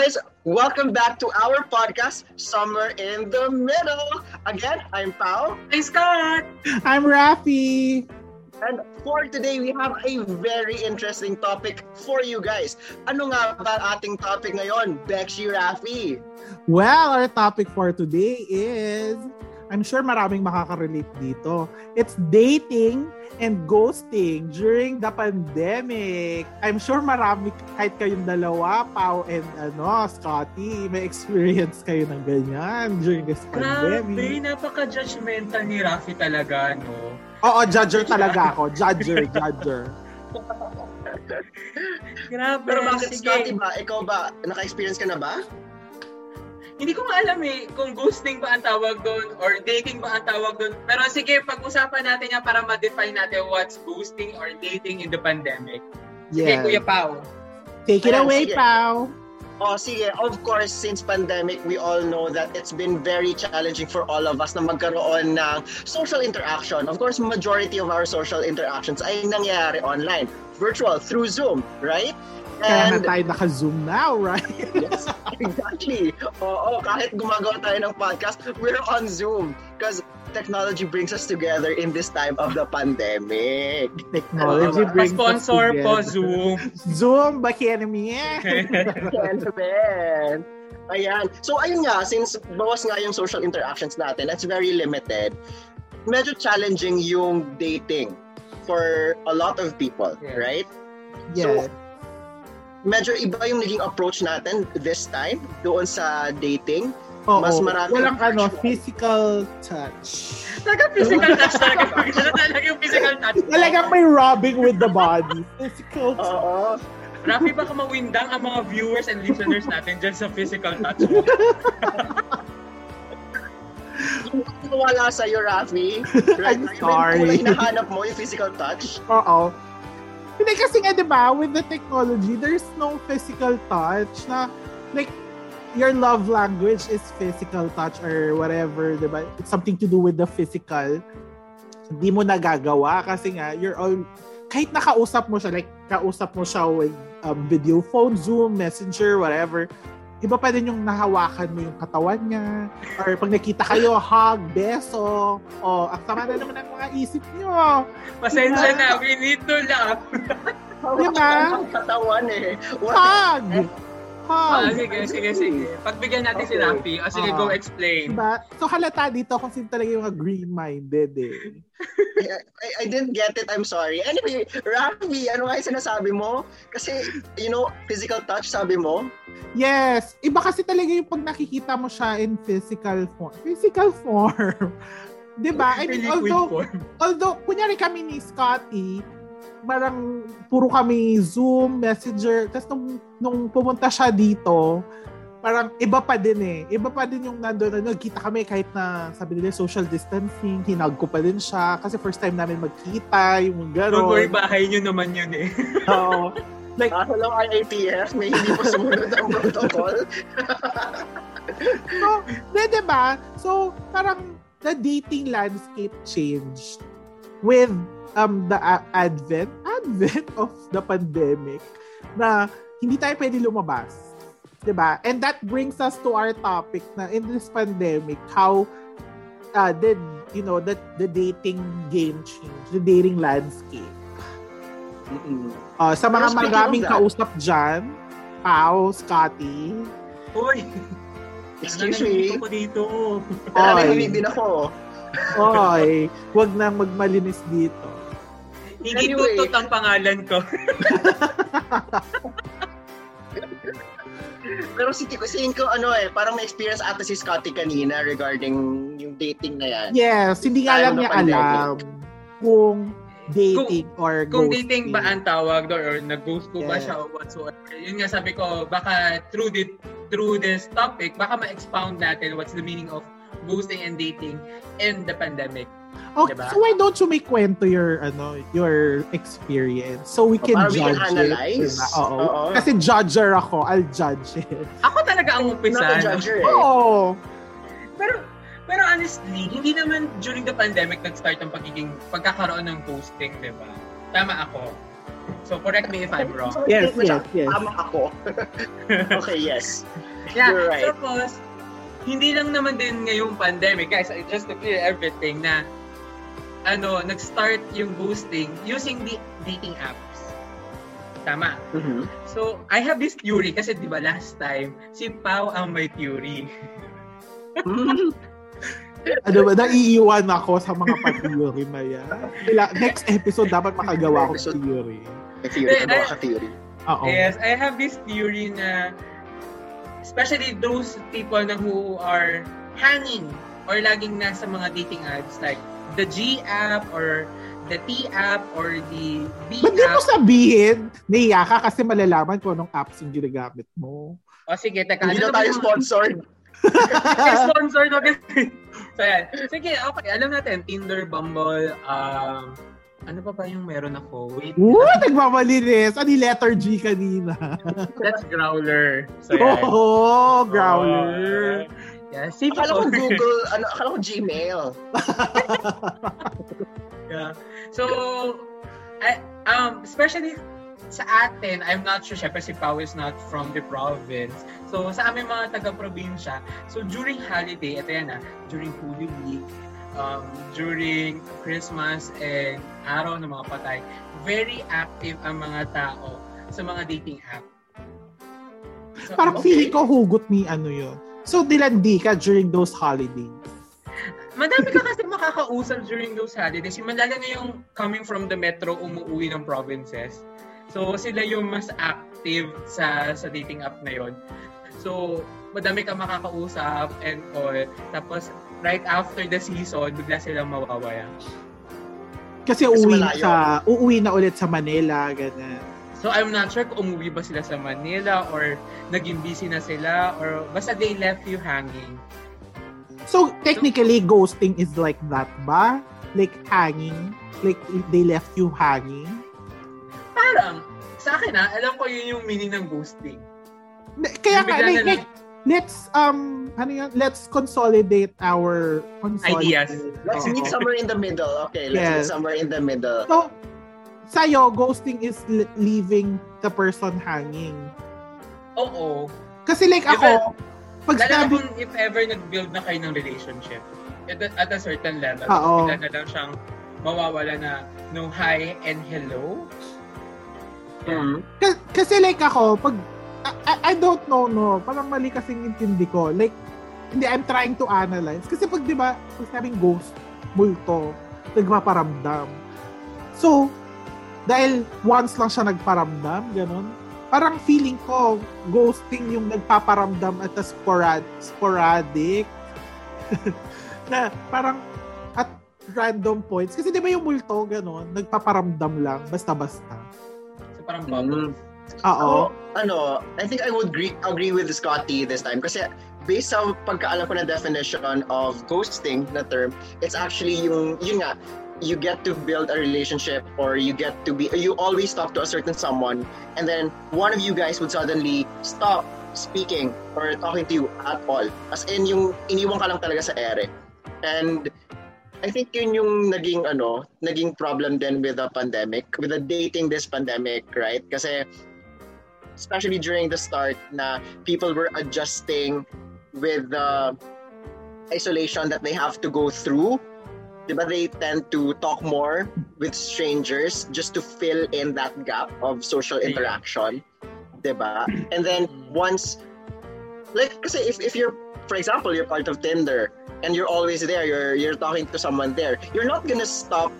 guys, welcome back to our podcast, Somewhere in the Middle. Again, I'm Pao. I'm Scott. I'm Rafi. And for today, we have a very interesting topic for you guys. Ano nga ba ating topic ngayon, Bexy Rafi? Well, our topic for today is, I'm sure maraming makaka-relate dito. It's dating and ghosting during the pandemic. I'm sure marami, kahit kayong dalawa, Pau and ano, Scotty, may experience kayo ng ganyan during this Grabe, pandemic. napaka-judgmental ni Rafi talaga, no? Oo, judger talaga ako. Judger, judger. Grabe, Pero bakit, sige. Scotty ba? Ikaw ba? Naka-experience ka na ba? Hindi ko nga alam eh kung ghosting ba ang tawag doon or dating ba ang tawag doon. Pero sige, pag-usapan natin yan para ma-define natin what's ghosting or dating in the pandemic. Sige, Yeah. Kuya Pao. Take it Ayan, away, sige. Pau. Oh, sige. Of course, since pandemic, we all know that it's been very challenging for all of us na magkaroon ng social interaction. Of course, majority of our social interactions ay nangyayari online, virtual, through Zoom, right? Kaya na tayo naka-zoom now, right? yes, exactly. Oo, kahit gumagawa tayo ng podcast, we're on Zoom because technology brings us together in this time of the pandemic. Technology brings us Pa-sponsor po, together. Zoom. Zoom, baki enemy Yan, Ben. Ayan. So, ayun nga, since bawas nga yung social interactions natin, that's very limited, medyo challenging yung dating for a lot of people, Yeah. right? Yes. Medyo iba yung naging approach natin this time doon sa dating. Oo. Mas marami- Walang ano, physical touch. Talaga physical touch talaga. talaga yung physical touch. Talagang may rubbing with the body. Physical touch. Oo. Rafi, baka mawindang ang mga viewers and listeners natin dyan sa physical touch mo. Yung wala sa'yo, Rafi. Right? I'm Yung sorry. hinahanap mo, yung physical touch. Oo. Hindi kasi nga, di ba, with the technology, there's no physical touch na, like, your love language is physical touch or whatever, di ba? It's something to do with the physical. Hindi mo nagagawa kasi nga, you're all, kahit nakausap mo siya, like, kausap mo siya with um, video phone, Zoom, Messenger, whatever, iba pa din yung nahawakan mo yung katawan niya. Or pag nakita kayo, hug, beso. O, ang sama na naman ang mga isip niyo. Pasensya na, we need to laugh. Diba? Ang katawan eh. What? Hug! Ah, Hug! sige, sige, sige. Pagbigyan natin si Okay. Rafi. O sige, Ah. go explain. Diba? So halata dito kung sino talaga yung mga green-minded eh. I, I didn't get it. I'm sorry. Anyway, Rafi, ano nga yung sinasabi mo? Kasi, you know, physical touch, sabi mo? Yes! Iba kasi talaga yung pag nakikita mo siya in physical form. Physical form. diba? I mean, although, although, kunyari kami ni Scotty, parang puro kami Zoom, Messenger, tapos nung, nung pumunta siya dito, parang iba pa din eh. Iba pa din yung nandun, ano, kita kami kahit na sabi nila social distancing, hinag ko pa din siya kasi first time namin magkita, yung Don't worry, gano'n. bahay nyo naman yun eh. Oo. Like, Kaso lang IATF, may hindi po sumunod ang protocol. so, di, diba? So, parang the dating landscape changed with um the a- advent advent of the pandemic na hindi tayo pwede lumabas. 'Di ba? And that brings us to our topic na in this pandemic, how uh, did, you know, that the dating game change, the dating landscape. Uh, sa mga maraming kausap dyan, Pao, Scotty, Uy! Excuse nananahimik me. ako dito. Ako. Oy, wag nang magmalinis dito. Hindi Anyway. tutot ang pangalan ko. Pero si Tiko, saying ko, ano eh, parang may experience ata si Scotty kanina regarding yung dating na yan. Yes, hindi nga na niya pandemic. alam kung dating or Kung ghosting. dating ba ang tawag doon or nag-ghost ko ba siya or whatsoever. Yun nga sabi ko, baka through, this, through this topic, baka ma-expound natin what's the meaning of ghosting and dating in the pandemic. Okay, diba? so why don't you make kwento your ano your experience so we can Para we judge can analyze. it. diba? Oo. Oo. Kasi judger ako, I'll judge it. Ako talaga ang Not umpisa. a no? judger eh. Oo. Pero pero honestly, hindi naman during the pandemic nag-start ang pagiging pagkakaroon ng ghosting, 'di ba? Tama ako. So correct me if I'm wrong. Yes, yes, yes. Tama ako. okay, yes. Yeah, You're right. tapos, hindi lang naman din ngayong pandemic, guys, just to clear everything na ano, nag-start yung ghosting using the dating apps. Tama. Mhm. So, I have this theory kasi 'di ba last time si Pau ang may theory. ano ba, naiiwan ako sa mga pa-theory na yan. Next episode, dapat makagawa ko Episode. theory. May theory, Eh, ano ka theory? Oo. Yes, I have this theory na especially those people na who are hanging or laging nasa mga dating apps like the G app or the T app or the B Ba't di mo app. sabihin, naiya ka kasi malalaman kung anong apps yung ginagamit mo. O sige, teka. Hindi ano na tayo yung- sponsored. sponsor na So yan. Sige, okay. Alam natin, Tinder, Bumble, um, ano pa ba yung meron ako? Wait. Woo! Nagmamalinis! Ano yung letter G kanina? That's Growler. So yan. Oo, growler. Yeah, see Akala ko Google, ano, akala ko Gmail. Yeah. So, I, um, especially sa atin, I'm not sure, syempre si Pao is not from the province. So, sa aming mga taga-probinsya, so during holiday, ito yan ah, during Holy Week, um, during Christmas and araw ng mga patay, very active ang mga tao sa mga dating app. So, Parang Okay. feeling ko hugot ni ano yun. So, dilandi ka during those holidays. Madami ka kasi makakausap during those holidays. Yung Lalo na yung coming from the metro, umuwi ng provinces. So, sila yung mas active sa sa dating app na yon. So, madami ka makakausap and all. Tapos, right after the season, bigla silang mawawala. Kasi Kasi uuwi malayo. sa uuwi na ulit sa Manila, ganun. So, I'm not sure kung umuwi ba sila sa Manila or naging busy na sila or basta they left you hanging. So, technically, ghosting is like that ba? Like hanging? Like they left you hanging? Parang, sa akin ha, alam ko yun yung meaning ng ghosting. Na- Kaya Bigla like, like, let's, um, ano yan? Let's consolidate our consolidate. Ideas. Let's meet somewhere in the middle. Okay, let's Yes. meet somewhere in the middle. So, sa'yo, ghosting is leaving the person hanging. Oo. Kasi like ako, pag Lalo na sinabi, kung if ever nag-build na kayo ng relationship, at, a- at a certain level, Oo. na lang siyang mawawala na no hi and hello. Mhm. Ka- kasi like ako, pag, I, I- I don't know, no, parang mali kasing intindi ko. Like, hindi, I'm trying to analyze. Kasi pag, di ba, pag sabing ghost, multo, nagpaparamdam. So, dahil once lang siya nagparamdam, ganun, parang feeling ko, ghosting yung nagpaparamdam at a sporad, sporadic. na parang at random points. Kasi di ba yung multo, ganun, nagpaparamdam lang, basta-basta. So parang Mm. bubble. Oo. Ako, ano, I think I would agree, agree with Scotty this time kasi based sa pagkaalam ko na definition of ghosting na term, it's actually yung, yun nga, you get to build a relationship or you get to be, you always talk to a certain someone and then one of you guys would suddenly stop speaking or talking to you at all. As in, yung iniwan ka lang talaga sa ere. And I think yun yung naging ano, naging problem then with the pandemic, with the dating this pandemic, right? Kasi especially during the start na people were adjusting with the isolation that they have to go through. Diba they tend to talk more with strangers just to fill in that gap of social interaction. Diba? And then once like kasi if, if you're for example you're part of Tinder and you're always there you're you're talking to someone there you're not gonna stop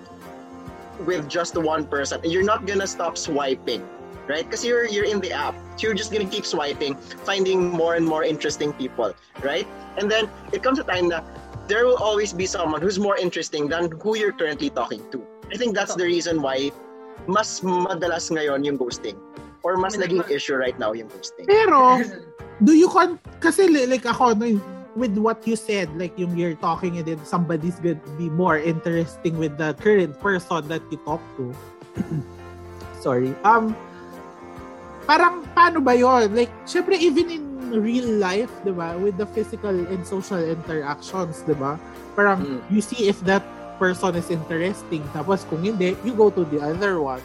with just one person you're not gonna stop swiping right because you're you're in the app so you're just gonna keep swiping finding more and more interesting people right and then it comes a time that there will always be someone who's more interesting than who you're currently talking to. I think that's the reason why mas madalas ngayon yung ghosting or mas naging issue right now yung ghosting. Pero, do you con kasi li- like ako no, with what you said like yung you're talking and then somebody's gonna be more interesting with the current person that you talk to. Sorry. Um parang paano ba yon like syempre even in real life di ba with the physical and social interactions di ba parang Mm. you see if that person is interesting tapos kung hindi you go to the other one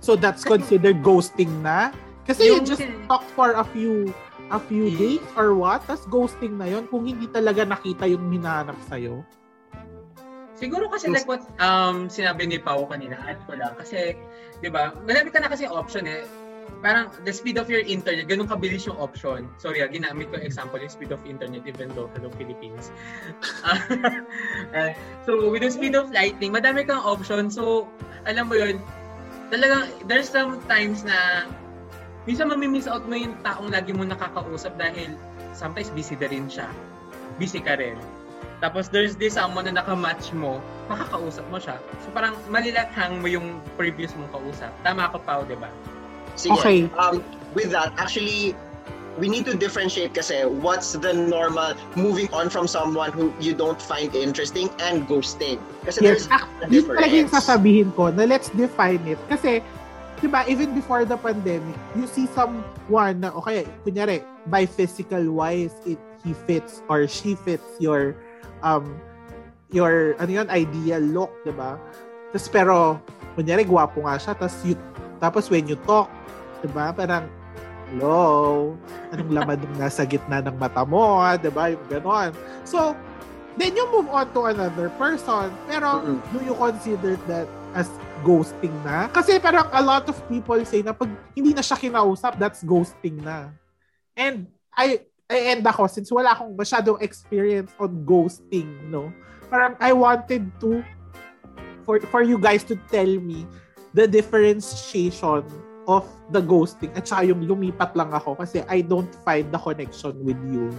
So that's considered ghosting na? Kasi yung, you just talk for a few a few days or what? Tapos ghosting na yon kung hindi talaga nakita yung hinahanap sa'yo. Siguro kasi like what um, sinabi ni Pao kanina, add ko lang. Kasi, di ba, marami ka na kasi option eh. Parang the speed of your internet, ganun kabilis yung option. Sorry, ah, ginamit ko example yung speed of internet even though hello Philippines. uh, so, with the speed of lightning, madami kang option. So, alam mo yun, talagang there's some times na minsan mamimiss out mo yung taong lagi mo nakakausap dahil sometimes busy na rin siya. Busy ka rin. Tapos there's this someone na nakamatch mo, makakausap mo siya. So parang malilathang mo yung previous mong kausap. Tama ako pa, di ba? Sige. Okay. Um, with that, actually, we need to differentiate kasi what's the normal moving on from someone who you don't find interesting and ghosting. Kasi yes, there's a difference. Yun yung sasabihin ko na let's define it. Kasi, di ba, even before the pandemic, you see someone na, okay, kunyari, by physical wise, it, he fits or she fits your um, your, ano yun, ideal look, di ba? Tapos pero, kunyari, gwapo nga siya, tapos, you, tapos when you talk, di ba, parang, hello, anong laman ng nasa gitna ng mata mo, di ba, yung ganon. So, then you move on to another person, pero mm-hmm. do you consider that as ghosting na? Kasi parang a lot of people say na pag hindi na siya kinausap, that's ghosting na. And I and ako, since wala akong masyadong experience on ghosting, no? Parang I wanted to, for, for you guys to tell me the differentiation of the ghosting at saka yung lumipat lang ako kasi I don't find the connection with you.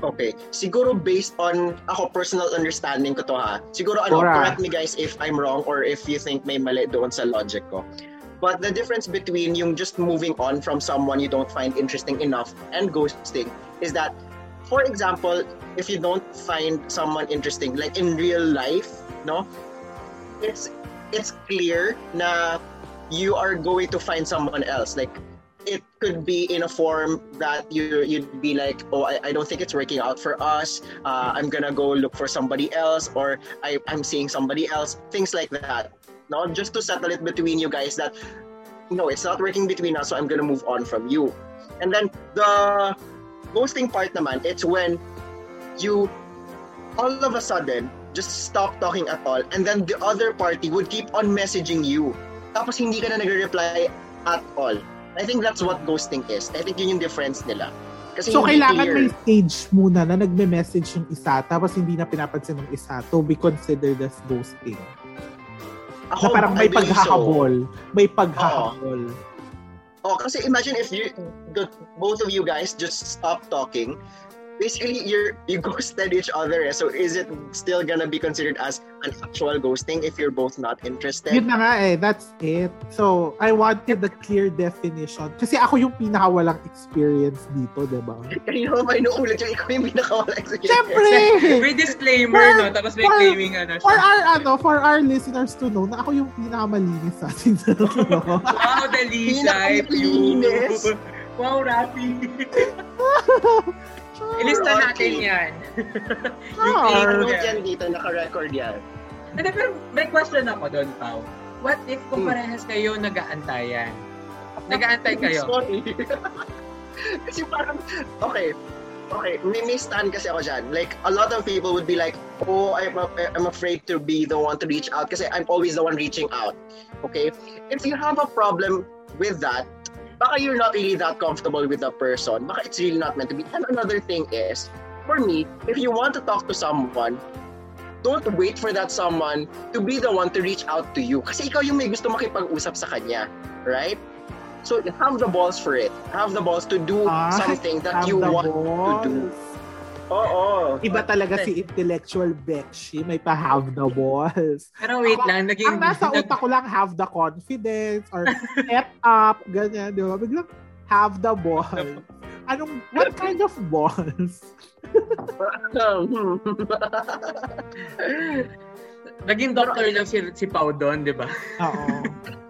Okay. Siguro based on ako personal understanding ko to ha. Siguro ano, correct me guys if I'm wrong or if you think may mali doon sa logic ko. But the difference between yung just moving on from someone you don't find interesting enough and ghosting is that, for example, if you don't find someone interesting, like in real life, no, it's it's clear na you are going to find someone else. Like it could be in a form that you you'd be like, oh, I, I don't think it's working out for us. Uh, I'm gonna go look for somebody else, or I, I'm seeing somebody else. Things like that no just to settle it between you guys that no it's not working between us so i'm gonna move on from you and then the ghosting part naman it's when you all of a sudden just stop talking at all and then the other party would keep on messaging you tapos hindi ka na nagre-reply at all I think that's what ghosting is. I think yun yung difference nila. Kasi so, kailangan clear. may stage muna na nagme-message yung isa tapos hindi na pinapansin ng isa to be considered as ghosting. Ako, na parang may paghahabol. So. May paghahabol. Oh. oh, kasi imagine if you, the, both of you guys just stop talking basically you're you ghosted each other eh. so is it still gonna be considered as an actual ghosting if you're both not interested? Yun na nga eh. That's it. So I wanted the clear definition. Kasi ako yung pinakawalang experience dito diba kanina ba inuulit yung ikaw yung pinakawalang experience? Syempre may disclaimer for, no? Tapos may for, claiming ano for our ano for our listeners to know na ako yung pinakamalinis sa atin. Wow the Lisa wow Rafi Ilista natin yan. yung oh, yan dito, naka-record yan. Hindi, pero may question ako doon, Pao. What if kung hmm. parehas kayo nag-aantayan? Nag-aantay kayo? Sorry. kasi parang, okay, okay, may, stand kasi ako dyan. Like, a lot of people would be like, oh, I'm, I'm afraid to be the one to reach out kasi I'm always the one reaching out. Okay? If you have a problem with that, baka you're not really that comfortable with the person. Baka it's really not meant to be. And another thing is, for me, if you want to talk to someone, don't wait for that someone to be the one to reach out to you. Kasi ikaw yung may gusto makipag-usap sa kanya. Right? So, have the balls for it. Have the balls to do ah, something that you want balls. to do. Oo. Iba talaga si intellectual Bekshi. May pa-have the balls. Pero wait Ako, lang. Naging, ang nasa utak ko lang, have the confidence or step up, ganyan. Di ba? Biglang, have the balls. Anong, what kind of balls? Naging doctor lang si, si Pau doon, di ba? Oo.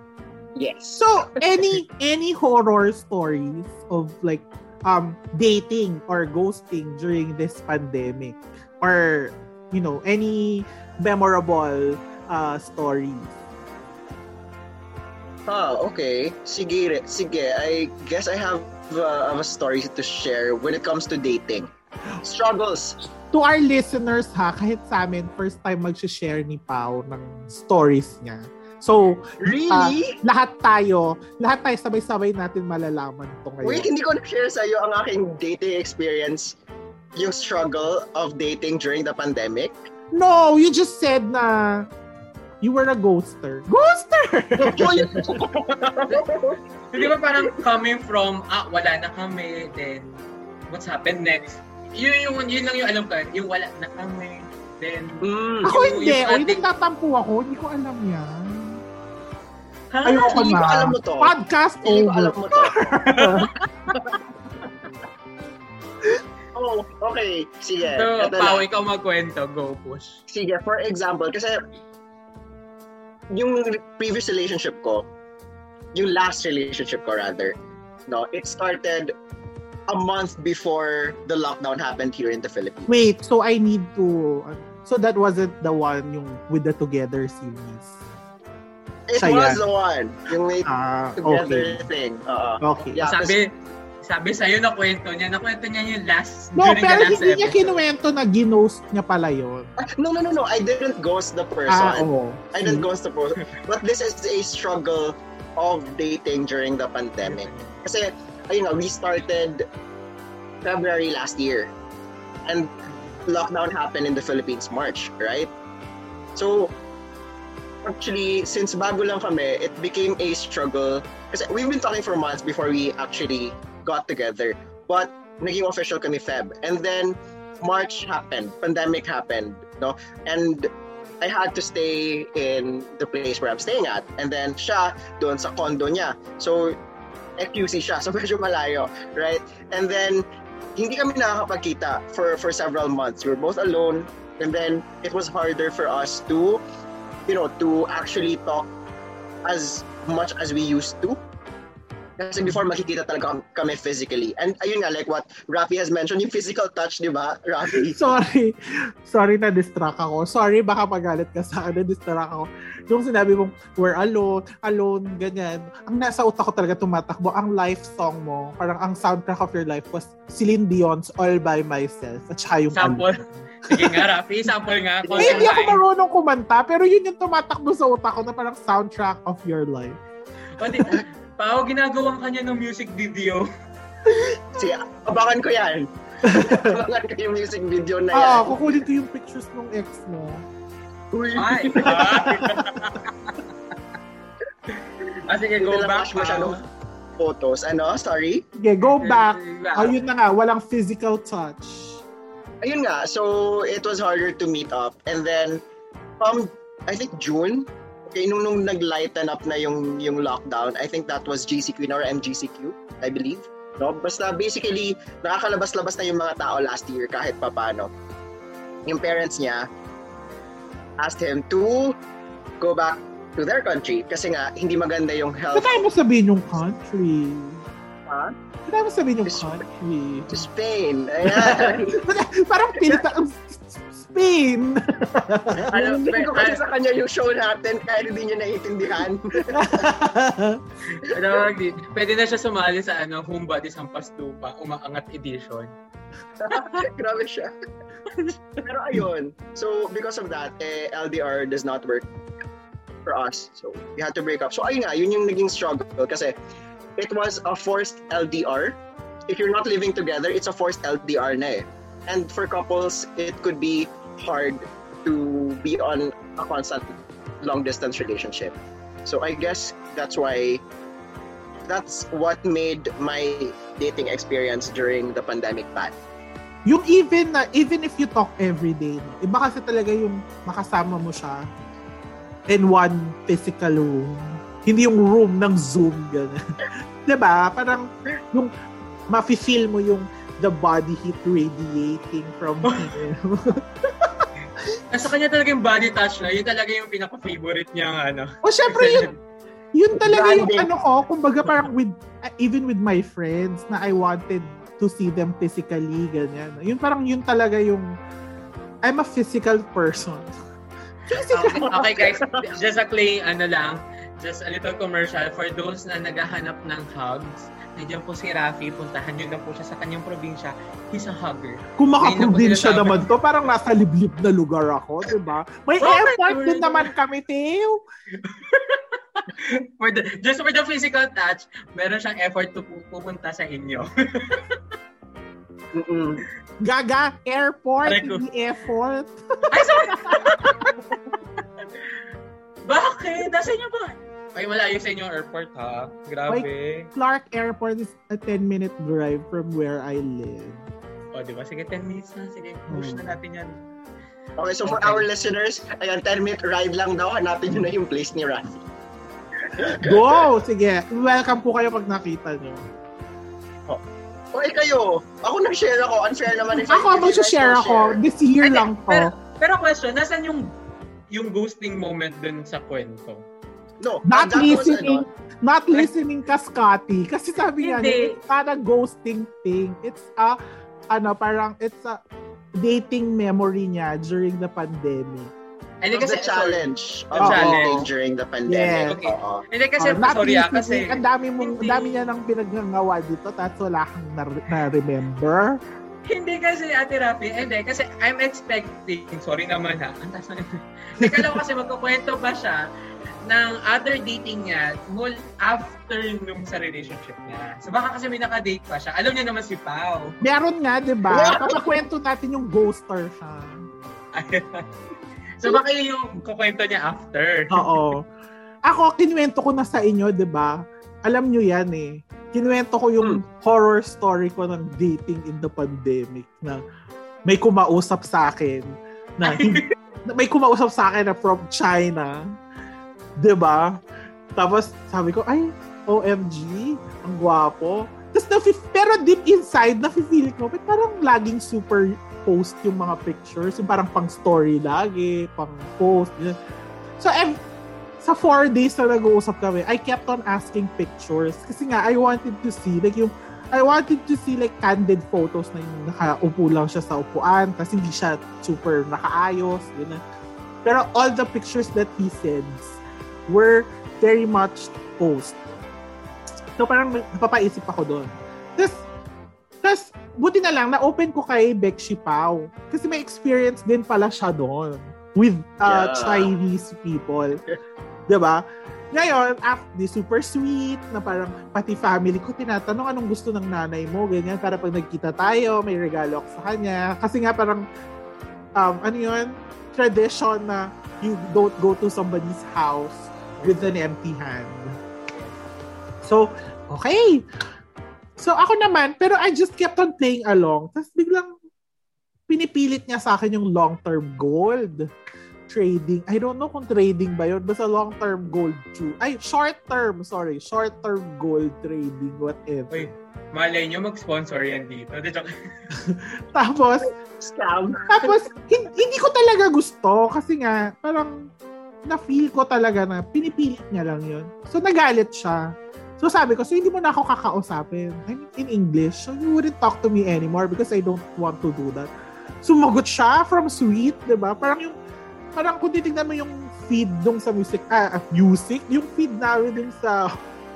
Yes. So, any any horror stories of like um dating or ghosting during this pandemic or you know any memorable uh stories Ah, okay. Sige, sige. I guess I have uh, a story to share when it comes to dating. Struggles. To our listeners ha, kahit sa amin, first time mag-share ni Pau ng stories niya. So, Really? uh, lahat tayo, lahat tayo sabay-sabay natin malalaman to ngayon. Wait, hindi ko na-share sa'yo ang aking dating experience, yung struggle of dating during the pandemic. No, you just said na you were a ghoster. Ghoster! Hindi ba parang coming from, ah, wala na kami, then what's happened next? Yun, yung, yun lang yung alam ko, yung wala na kami, then... mm. ako Yung- hindi. yung O, hindi ating- tatampo ako. Hindi ko alam yan. Ha? Ayoko hindi na. ko alam mo to. Podcast Hindi ko over. alam mo to. oh, okay. Sige. So, Ito Pao, ikaw magkwento. Go, push. Sige, for example, kasi yung previous relationship ko, yung last relationship ko rather, no, it started a month before the lockdown happened here in the Philippines. Wait, so I need to... So that wasn't the one yung with the Together series. It Siya was yan. the one. Yung may Ah, together okay. thing. Oo. Okay. Yeah, sabi, sabi sa'yo na kwento niya, nakwento niya yung last, No, during pero the last hindi niya episode. kinuwento na ginost niya pala yun. No, no, no, no. I didn't ghost the person. Ah, oo. I didn't ghost the person. But this is a struggle of dating during the pandemic. Kasi, ayun nga, we started February last year. And lockdown happened in the Philippines March, right? So, actually, since bago lang kami, it became a struggle. Kasi we've been talking for months before we actually got together. But, naging official kami Feb. And then, March happened. Pandemic happened. No? And I had to stay in the place where I'm staying at. And then siya, doon sa condo niya. So, FQC siya. So, medyo malayo. Right? And then, hindi kami nakakapagkita for, for several months. We were both alone. And then, it was harder for us to, you know, to actually talk as much as we used to. Kasi before makikita talaga kami physically. And ayun nga, like what Rafi has mentioned, yung physical touch, di ba, Rafi? Sorry. Sorry na distract ako. Sorry baka magalit ka sa akin na distract ako. Yung sinabi mong we're alone, alone, ganyan. Ang nasa utak ko talaga tumatakbo, ang life song mo, parang ang soundtrack of your life was Celine Dion's All By Myself. At saka yung Sample. Sige nga, Rafi, sample nga. Ay, hindi ako marunong kumanta, pero yun yung tumatakbo sa utak ko na parang soundtrack of your life. O, di, Pao, ginagawa ka niya ng music video. Sige, abangan ko yan. abangan ko yung music video na yan. Ah, kukunin ko yung pictures ng ex mo. Uy. Ay. ah, sige, go Hindi back. masyadong photos. Ano? Sorry? Okay, go back. back. Ayun na nga, walang physical touch. Ayun nga. So, it was harder to meet up. And then, from, I think, June, okay, nung, nung nag-lighten up na yung, yung lockdown, I think that was GCQ or MGCQ, I believe. No? Basta basically, nakakalabas-labas na yung mga tao last year kahit papano. Yung parents niya asked him to go back to their country kasi nga hindi maganda yung health Ba't mo sabihin yung country? Ba't tayo mo sabihin yung Is- country? to Spain. Ayan. parang pinta Spain. Alam, ko kasi sa kanya yung show natin kaya hindi niya naiintindihan. ano, di- pwede na siya sumali sa ano, Humbad isang pastupa, umaangat edition. Grabe siya. Pero ayun. So, because of that, eh, LDR does not work for us. So, we had to break up. So, ayun nga, yun yung naging struggle. Kasi, it was a forced LDR. If you're not living together, it's a forced LDR na eh. And for couples, it could be hard to be on a constant long-distance relationship. So, I guess that's why that's what made my dating experience during the pandemic bad. yung even na, even if you talk every day, no? iba kasi talaga yung makasama mo siya in one physical room. Hindi yung room ng Zoom, gano'n. 'Di ba Parang yung mafe-feel mo yung the body heat radiating from him. Nasa kanya talaga yung body touch na, yun talaga yung pinaka-favorite niyang ano. o syempre yun, yun talaga yung ano ko, kumbaga parang with, uh, even with my friends na I wanted to see them physically, ganyan. Yun parang yun talaga yung, I'm a physical person. Okay, okay guys, just a claim, ano lang, just a little commercial for those na naghahanap ng hugs. Nandiyan po si Rafi, puntahan nyo na po siya sa kanyang probinsya. He's a hugger. Kung na makaprobinsya sinasabi. naman to, parang nasa liblib na lugar ako, di ba? May Oh, airport din naman kami, Teo. For the, just for the physical touch, meron siyang effort to pu- pupunta sa inyo. Gaga, airport, Aray effort. Ay, sorry! Bakit? Nasa inyo ba? Ay, malayo sa inyo airport, ha? Grabe. Clark Airport is a 10-minute drive from where I live. O, di ba? Sige, 10 minutes na. Sige, push Hmm. na natin yan. Okay, so for Okay. our listeners, ayan, 10-minute ride lang daw. Hanapin nyo na yung place ni Rafi. Go! Sige, welcome po kayo pag nakita nyo. O, eh kayo, ako nag-share ako. Unfair naman if Ako, mag-share ako. This year Hindi, lang to. Pero, pero question, nasan yung yung ghosting moment dun sa kwento? No, Not listening, ano, not listening ka, Scotty. Kasi sabi niya, Hindi. it's not a ghosting thing. It's a, ano, parang, it's a dating memory niya during the pandemic. Hindi of the kasi, challenge of Oo. dating during the Yes. pandemic. Okay. Oo. Hindi kasi, Oh, not sorry ah, listening. kasi, Ang dami, mong, ang dami niya nang pinagngawa dito tapos wala kang na- na-remember. Hindi kasi Ate Rafi, hindi kasi I'm expecting, sorry naman ha, ang taas na ka lang kasi magkukwento ba siya ng other dating niya mul after nung sa relationship niya. So baka kasi may nakadate pa siya. Alam niya naman si Pao. Meron nga, di ba? Papakwento natin yung ghoster siya. so baka yun yung kukwento niya after. Oo. Ako, kinuwento ko na sa inyo, di ba? Alam nyo yan eh. Kinuwento ko yung horror story ko ng dating in the pandemic na may kumausap sa akin na na may kumausap sa akin na from China. 'Di ba? Tapos sabi ko, ay, OMG, ang gwapo. Tapos nafi- pero deep inside, nafe-feel ko, ba't parang laging super post yung mga pictures, yung parang pang story lagi, pang post. So, ev- sa four days na nag-uusap kami, I kept on asking pictures. Kasi nga, I wanted to see, like yung, I wanted to see like candid photos na yung nakaupo lang siya sa upuan, kasi hindi siya super nakaayos, ganun. Pero all the pictures that he sends were very much post. So parang napapaisip ako doon. Tapos, tapos, buti na lang, na-open ko kay Bekshi Pao. Kasi may experience din pala siya doon with uh, Yeah. Chinese people. 'Di ba? Ngayon, after, super sweet, na parang pati family ko tinatanong anong gusto ng nanay mo, ganyan, para pag nagkita tayo, may regalo ako sa kanya. Kasi nga parang, um, ano yun, tradition na you don't go to somebody's house with an empty hand. So, okay. So, ako naman, pero I just kept on playing along. Tapos biglang pinipilit niya sa akin yung long-term gold trading. I don't know kung trading ba yun. Basta long-term gold too. Ay, short-term. Sorry. Short-term gold trading. Whatever. Uy, malay nyo mag-sponsor yan dito. Tapos, Scam. Tapos, hin- hindi ko talaga gusto kasi nga, parang na-feel ko talaga na pinipilit niya lang yun. So, nagalit siya. So, sabi ko, so hindi mo na ako kakausapin. I mean, in English. So, you wouldn't talk to me anymore because I don't want to do that. Sumagot siya from sweet, di ba? Parang yung, parang kung titignan mo yung feed dong sa music, ah, ah, music, yung feed namin dun sa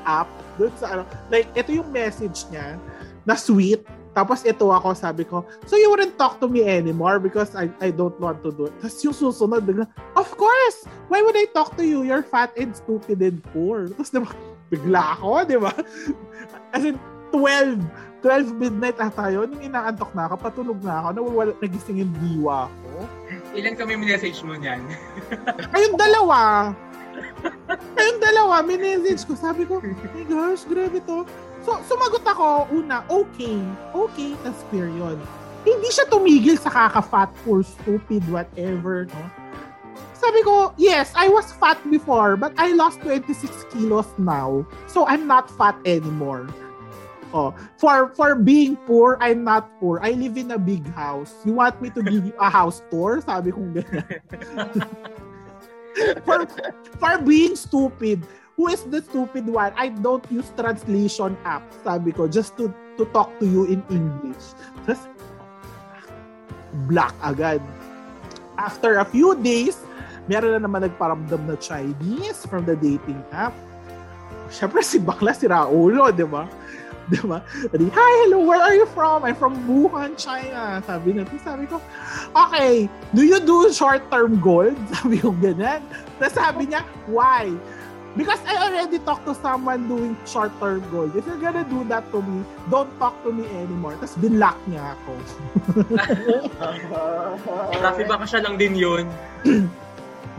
app, dun sa ano, like, ito yung message niya na sweet, tapos ito ako, sabi ko, so you wouldn't talk to me anymore because I I don't want to do it. Tapos yung susunod, bigla, of course! Why would I talk to you? You're fat and stupid and poor. Tapos diba, bigla ako, di ba? As in, 12, 12 midnight ata yun. Nung inaantok na ako, patulog na ako, nawawala, nagising yung diwa ko. Ilan kami message mo niyan? Kayong dalawa. Kayong dalawa, minessage ko. Sabi ko, my gosh, grabe to. So, sumagot ako, una, okay. Okay, tas period. Hindi siya tumigil sa kaka-fat or stupid, whatever, no? Sabi ko, yes, I was fat before, but I lost 26 kilos now. So, I'm not fat anymore. Oh, for for being poor, I'm not poor. I live in a big house. You want me to give you a house tour? Sabi ko ganyan. for for being stupid. Who is the stupid one? I don't use translation app, sabi ko, just to to talk to you in English. Tapos, black agad. After a few days, meron na naman nagparamdam na Chinese from the dating app. Siyempre si bakla, si Raulo, di ba? Di ba? Hi, hello, where are you from? I'm from Wuhan, China. Sabi na, sabi ko, okay, do you do short-term goals? Sabi ko ganyan. Tapos sabi niya, why? Because I already talked to someone doing short-term goals. If you're gonna do that to me, don't talk to me anymore. Tapos binlock niya ako. Rafi, baka siya lang din yun.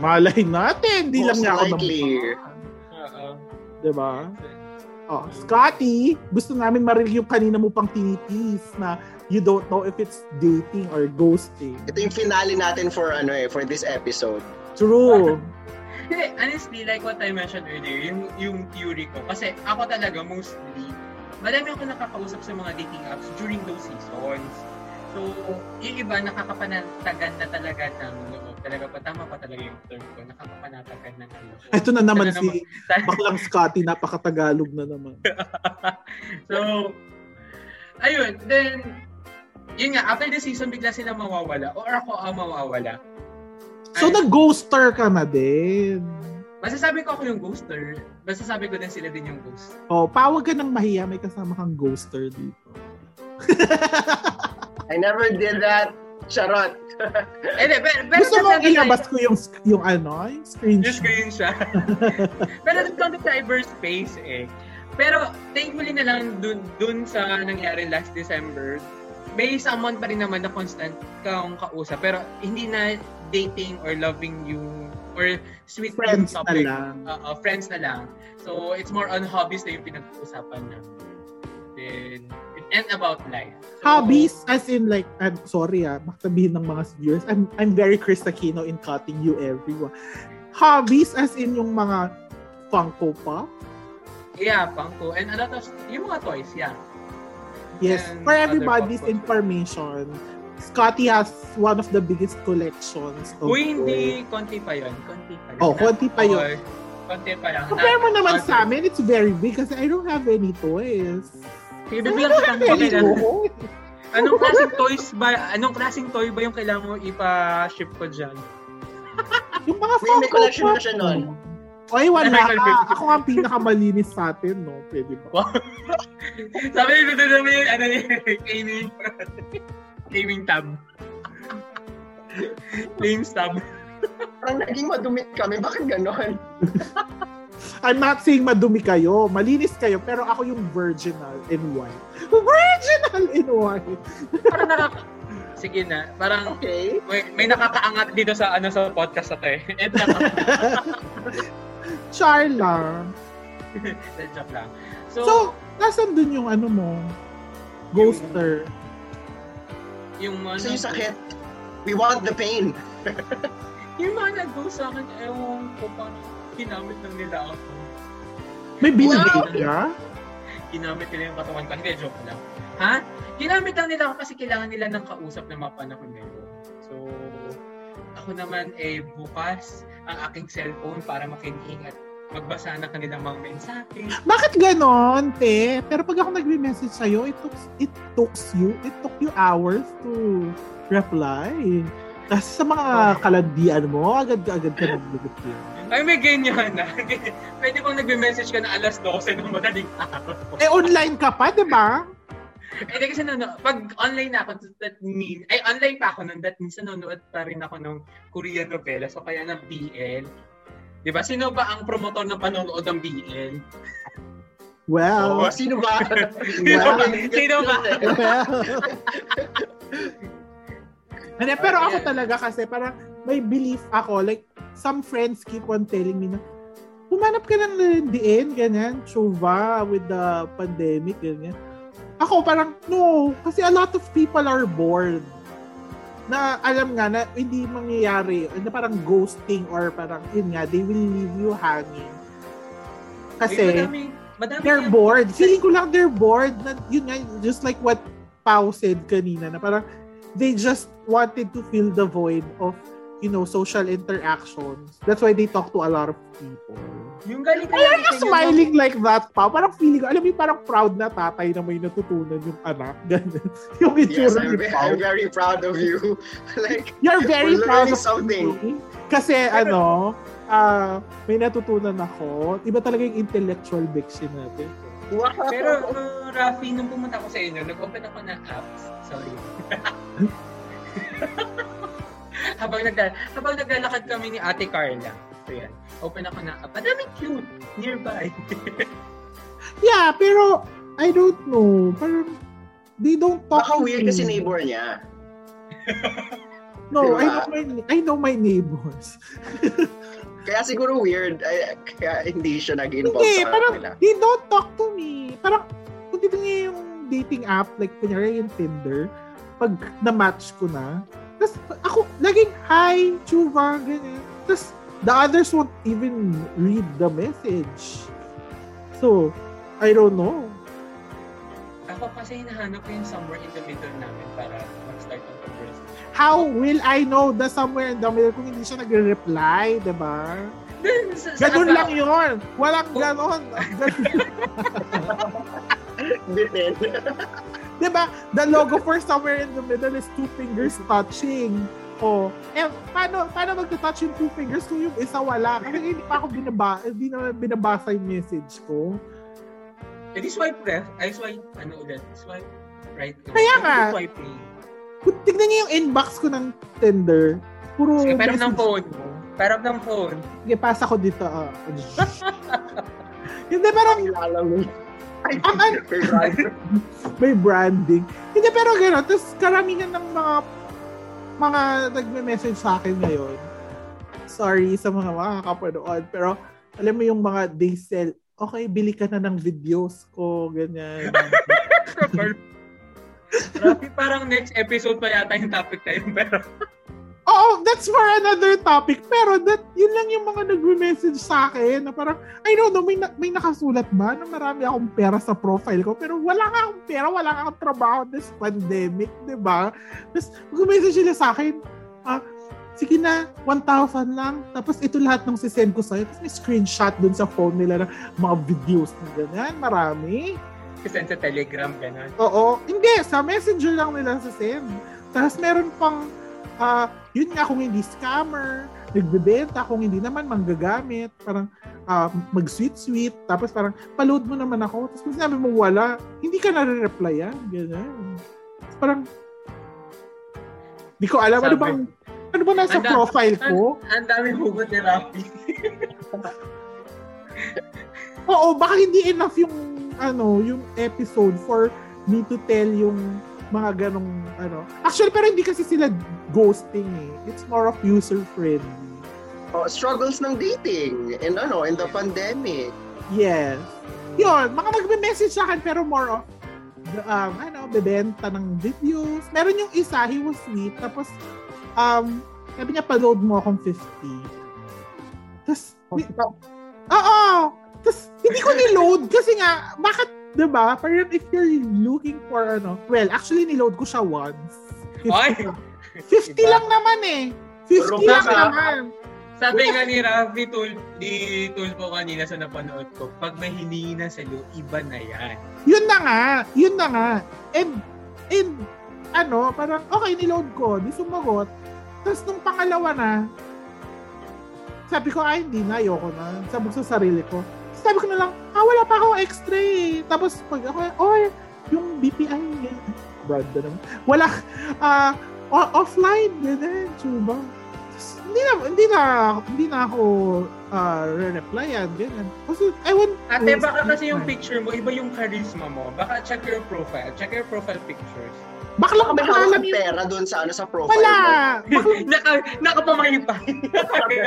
Malay natin, hindi lang niya ako likely. Oo. Diba? Oh, Scotty, gusto namin marinig yung kanina mo pang tinitis na you don't know if it's dating or ghosting. Ito yung finale natin for ano eh, for this episode. True. Hindi, honestly, like what I mentioned earlier, yung, yung theory ko, kasi ako talaga mostly, marami ako nakakausap sa mga dating apps during those seasons. Yung iba nakakapanatagan na talaga ng loob. Talaga pa, tama pa talaga yung term ko, nakakapanatagan ng loob. Ito na naman Ito si Baklang Scotty, napakatagalog na naman. so, ayun, then, yun nga, after the season, bigla sila mawawala, or ako ang mawawala. So, Ay, nag-ghoster ka na din. masasabi ko ako yung ghoster, masasabi ko din sila din yung ghost. Oh, pawag ka ng mahiya, may kasama kang ghoster dito. I never did that. Charot. Eh, pero, pero Gusto mo nasa- ilabas ko yung, yung ano, yung screenshot. Yung screenshot. pero nandun sa cyberspace eh. Pero thankfully na lang dun, dun sa nangyari last December, may someone pa rin naman na constant kang kausap. Pero hindi na dating or loving you or sweet Friends na topic. lang. Oo, friends na lang. So, it's more on hobbies na yung pinag-uusapan na. Then, and about life. So, Hobbies, as in like, I'm sorry ah, baka sabihin ng mga viewers, I'm, I'm very Chris Aquino in cutting you everyone. Hobbies, as in yung mga Funko Pop. Yeah, Funko. And a lot of, yung mga toys, yeah. Yes, And for everybody's information, Scotty has one of the biggest collections of Uy, hindi. Konti pa yun. Konti pa yun. Oh, konti pa yun. Konti pa lang. Compare mo Na- naman sa amin, it's very big kasi I don't have any toys. Sige, I bibigyan don't kita have ng any kailangan. toys. Anong klaseng toys ba? Anong klaseng toy ba yung kailangan mo ipa-ship ko dyan? Yung mga May- may Funko collection na siya nun. mo. Oy, wala May ka. Ako ang pinakamalinis sa atin, no? Pwede ba? Sabi doon naman yung ano yung gaming gaming tab. Flames tab. Parang naging madumi kami. Bakit ganon? I'm not saying madumi kayo. Malinis kayo, pero ako yung virginal in white. Virginal in white! Parang nakaka... Sige na. Parang Okay. may, may nakakaangat dito sa ano sa podcast na to eh. Char lang. Joke lang. So, So, nasan dun yung ano mo? Ghoster. yung mga... Kasi yung sakit. We want the pain. Yung mga nag-go sa akin, ewan ko, parang ginamit lang nila ako. May binigay Wow! ka? Ginamit nila yung katawan ko. Hindi, joke lang. Ha? Ginamit lang nila ako kasi kailangan nila ng kausap na mga panahon na yun. So, ako naman eh bukas ang aking cellphone para makinig at magbasa ng kanilang mga mensahe. Bakit ganon, te? Pero pag ako nagme-message sa'yo, it took, it took you, it took you hours to reply. Tapos sa mga kalandian mo, agad-agad ka nag-reply. Ay, may ganyan na. Pwede bang nagme-message ka na alas 12 ng madaling araw? Eh, online ka pa, di ba? Eh, di kasi nano, pag online na ako, that mean, ay, online pa ako nun, that means nanonood pa rin ako ng Korean novela, so kaya ng BL. Di ba? Sino ba ang promotor ng panonood ng BL? Well, Oh, sino ba? Wow. Sino ba? well. Hindi, pero ako talaga kasi parang may belief ako, like, some friends keep on telling me na, humanap ka ng diin, ganyan, chuva with the pandemic, ganyan. Ako parang, no, kasi a lot of people are bored. Na alam nga na hindi mangyayari, na parang ghosting or parang, yun nga, they will leave you hanging. Kasi, Ay, madami, madami they're yan. bored. Feeling ko lang they're bored. Na, yun nga, just like what Pau said kanina, na parang they just wanted to fill the void of, you know, social interactions. That's why they talk to a lot of people. Yung galing ka sa inyo, smiling like that pa? Parang feeling ko, alam mo parang proud na tatay na may natutunan yung anak. Ganun. yung Yes, itsura I'm, ni Pao. I'm very proud of you. like, You're very proud of something. me. Kasi ano, ah may natutunan ako. Iba talaga yung intellectual diction natin. wow. Pero, uh, Rafi, nung pumunta ako sa inyo, nag-open ako ng apps. Sorry. habang, nagla- habang naglalakad kami ni Ate Carla. So yan, open ako ng app. Ang daming cute nearby. Yeah, pero I don't know. Parang they don't talk Baka to weird me. kasi neighbor niya. No, I Diba? know my I know my neighbors. Kaya siguro weird. Ay, kaya hindi siya nag-involve Hindi, sa parang kanila. they don't talk to me. Parang kung titingnan yung dating app, like kunyari yung Tinder, pag na-match ko na, tapos ako, laging, hi, chuva, ganyan. Tapos the others won't even read the message. So, I don't know. Ako kasi hinahanap ko yung somewhere in the middle namin para mag-start ang conversation. How will I know the somewhere in the middle kung hindi siya nagre-reply, di ba? Sa, sa Ganun about- lang yun. Walang ganon. Bitin. Di ba? The logo for somewhere in the middle is two fingers touching. Oh, eh, paano, paano magta-touch yung two fingers kung yung isa wala? Kasi hindi pa ako binaba, hindi na binabasa yung message ko. Eh, di swipe left. Ay, swipe, ano ulit? Swipe right. Kaya nga. Swipe. Kung tignan niyo yung inbox ko ng Tinder, puro Sige, pero ng phone. Pero ng phone. Sige, pasa ko dito. ah. hindi, parang. Ay, Ang an- may brand. may branding. Hindi, pero gano'n. Tapos karamihan ng mga mga nagme-message sa akin ngayon. Sorry sa mga makakapanood. Pero alam mo yung mga they sell, okay, bili ka na ng videos ko, ganyan. Rafi, parang next episode pa yata yung topic tayo. Pero, Oo, that's for another topic. Pero that, yun lang yung mga nagme-message sa akin na parang, I don't know, may, na, may nakasulat ba na marami akong pera sa profile ko? Pero wala nga akong pera, wala nga akong trabaho this pandemic, di ba? Tapos, mag-message sila sa akin, ah, sige na, 1,000 lang. Tapos ito lahat ng sisend ko sa'yo. Tapos may screenshot dun sa phone nila ng mga videos na ganyan. Marami. send sa Telegram, gano'n. Oo. Hindi, sa messenger lang nila sa send. Tapos meron pang, ah, yun nga kung hindi scammer, nagbebenta, kung hindi naman manggagamit, parang ah, mag-sweet-sweet, tapos parang paload mo naman ako, tapos kung sinabi mo wala, hindi ka na-replyan, ganyan. Tapos parang, di ko alam, ano Sabi- bang, ano ba nasa Ang da- profile ko? Ang daming hugot ni Rafi. Oo, baka hindi enough yung ano, yung episode for me to tell yung mga ganong ano. Actually, pero hindi kasi sila ghosting eh. It's more of user friendly. Oh, struggles ng dating and ano, in the pandemic. Yes. Yun, mga nagme-message sa akin pero more of um, ano, bebenta ng videos. Meron yung isa, he was sweet. Tapos, um, sabi niya, pa-load mo akong 50. Tapos, Oo! Tapos, hindi ko niload kasi nga, bakit, di ba? Parang if you're looking for ano, well, actually niload ko siya once. 50, Ay! 50 lang naman eh. 50 Pero lang baka- naman. Sabi nga ni Rafi, tool, di tool ko kanina sa napanood ko, pag may hiningi na sa iyo, iba na yan. Yun na nga. Yun na nga. And, and, ano, parang, okay, niload ko. Di sumagot. Tapos nung pangalawa na, sabi ko, ay, hindi na, ayoko na. Sabi ko sa sarili ko. Sabi ko na lang, ah, wala pa ako extra eh. Tapos pag ako, oh, yung BPI, ganyan. Brad na naman. Wala, ah, o- offline, ganyan, chuba. Hindi na, hindi na, hindi na ako uh, re-replyan, ganyan. Kasi, I want Ate, baka kasi yung picture mo, iba yung charisma mo. Baka check your profile. Check your profile pictures. Bakla, hawak lang ng yung, pera doon sa ano sa profile wala. mo. Naka, nakapamaypay.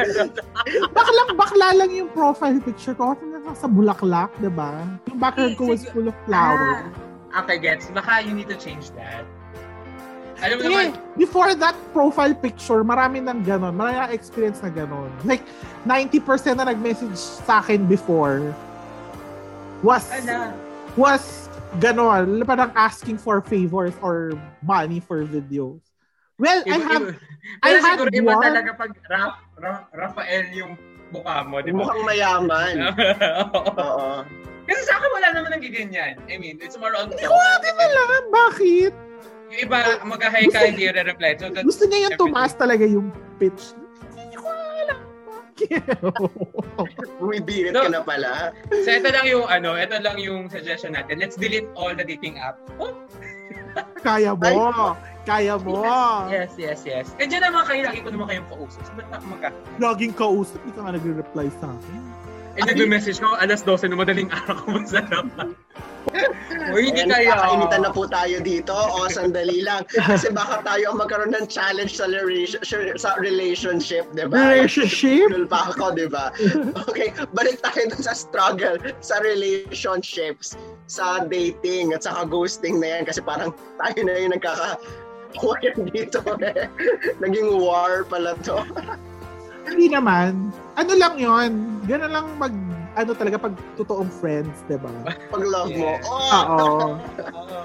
bakla, bakla lang yung profile picture ko. Kasi nasa bulaklak, di ba? Yung background ko was full of flowers. okay, gets. Baka you need to change that. Alam mo naman, before that profile picture, marami nang ganon. Marami nang experience na ganon. Like, 90% na nag-message sa akin before was, ala, was ganon. Parang asking for favors or money for videos. Well, I iba, have, iba. I had siguro iba one. talaga pag Raf, Ra- Rafael yung mukha mo, di ba? Mukhang mayaman. Oo. Kasi sa akin wala naman nagiganyan. I mean, it's more on... Hindi ko akin alam. Bakit? Yung iba, mag-hi ka, hindi re-reply. So that, Gusto niya yung tumaas talaga yung pitch. Bumibirit No. ka na pala. So ito lang yung ano, ito lang yung suggestion natin. Let's delete all the dating app. Oh, Kaya mo. Kaya mo. yes, yes, yes. Nandiyan naman kayo, lagi ko naman kayong kausap. So, ba't ako magka... Laging kausap, hindi ka nga nagre-reply sa akin. Eh, nag-message ko, alas 12 na madaling araw ko masarap. O hindi kaya. Kakainitan na po tayo dito. O, sandali lang. Kasi baka tayo ang magkaroon ng challenge sa, relation- sa relationship, di ba? Relationship? Struggle pa ako, di ba? Okay, balik tayo dun sa struggle sa relationships, sa dating, at saka ghosting na yan. Kasi parang tayo na yung nagkaka war dito eh. Naging war pala to. Hindi naman. Ano lang yon Gano'n lang mag, ano talaga, pag totoong friends, di ba? Pag love mo. Oh, Oo. Oo.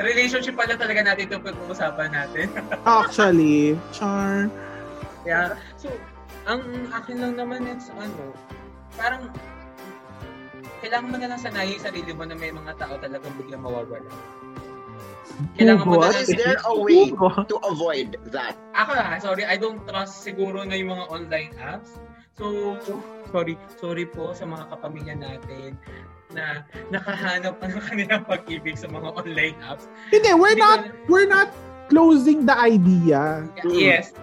Relationship pala talaga natin itong pag-uusapan natin. Actually, char. Yeah. So, ang akin lang naman it's ano, parang kailangan mo na lang sanayin sarili mo na may mga tao talagang biglang mawawala. Kailangan mo na What? lang Is there a way to avoid that? Ako na, sorry, I don't trust siguro na yung mga online apps. So, sorry, sorry po sa mga kapamilya natin na nakahanap pa ng kanilang pag-ibig sa mga online apps. Hindi, we're Hindi not, ko- we're not closing the idea. Yes.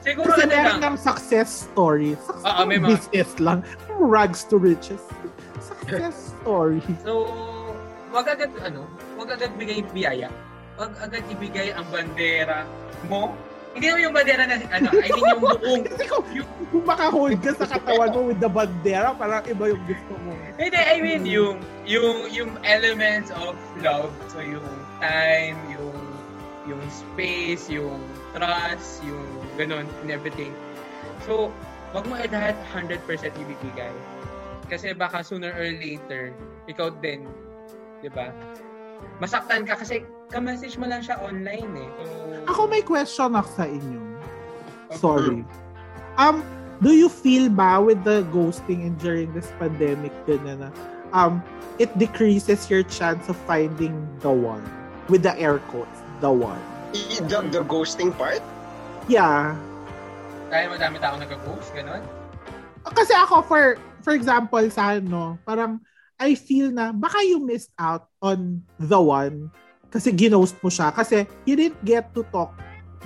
Siguro Kasi ano lang. meron ng success story. Success Oo, may mga- business lang. Rags to riches. Success story. So, wag agad, ano, wag agad bigay biyaya. Wag agad ibigay ang bandera mo. Hindi naman yung bandera na, ano, I mean yung buong, Kasi kung, kung makahold ka sa katawan mo with the bandera, parang iba yung gusto mo. hindi, I mean yung, yung, yung elements of love. So, yung time, yung, yung space, yung trust, yung ganun, and everything. So, wag mo lahat 100% ibibigay. Kasi baka sooner or later, ikaw din, di ba? Masaktan ka kasi ka-message mo lang siya online eh. So, Ako may question ako sa inyo. Sorry. Um, do you feel ba with the ghosting and during this pandemic ganyan na um it decreases your chance of finding the one with the air quotes the one The, the ghosting part? yeah dahil madami tao nag-ghost, ganun. kasi ako for for example sa ano parang I feel na baka you missed out on the one kasi ginost mo siya kasi you didn't get to talk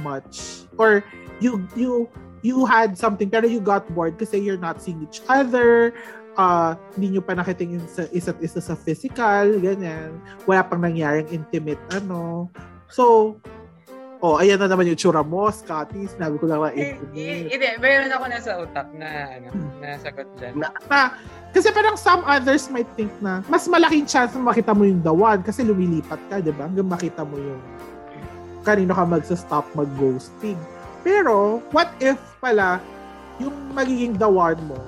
much. Or you you you had something pero you got bored kasi you're not seeing each other. Uh, hindi nyo pa nakitingin sa isa't isa sa physical ganyan. Wala pang nangyaring intimate ano. So oh ayan na naman yung tsura mo Scotty sinabi ko lang na Eh, eh, Hindi, meron ako nasa utak na, ano, na sagot dyan. na kasi parang some others might think na mas malaking chance na makita mo yung the one kasi lumilipat ka, di ba? Hanggang makita mo yung kanino ka magsa-stop mag-ghosting. Pero, what if pala yung magiging the one mo,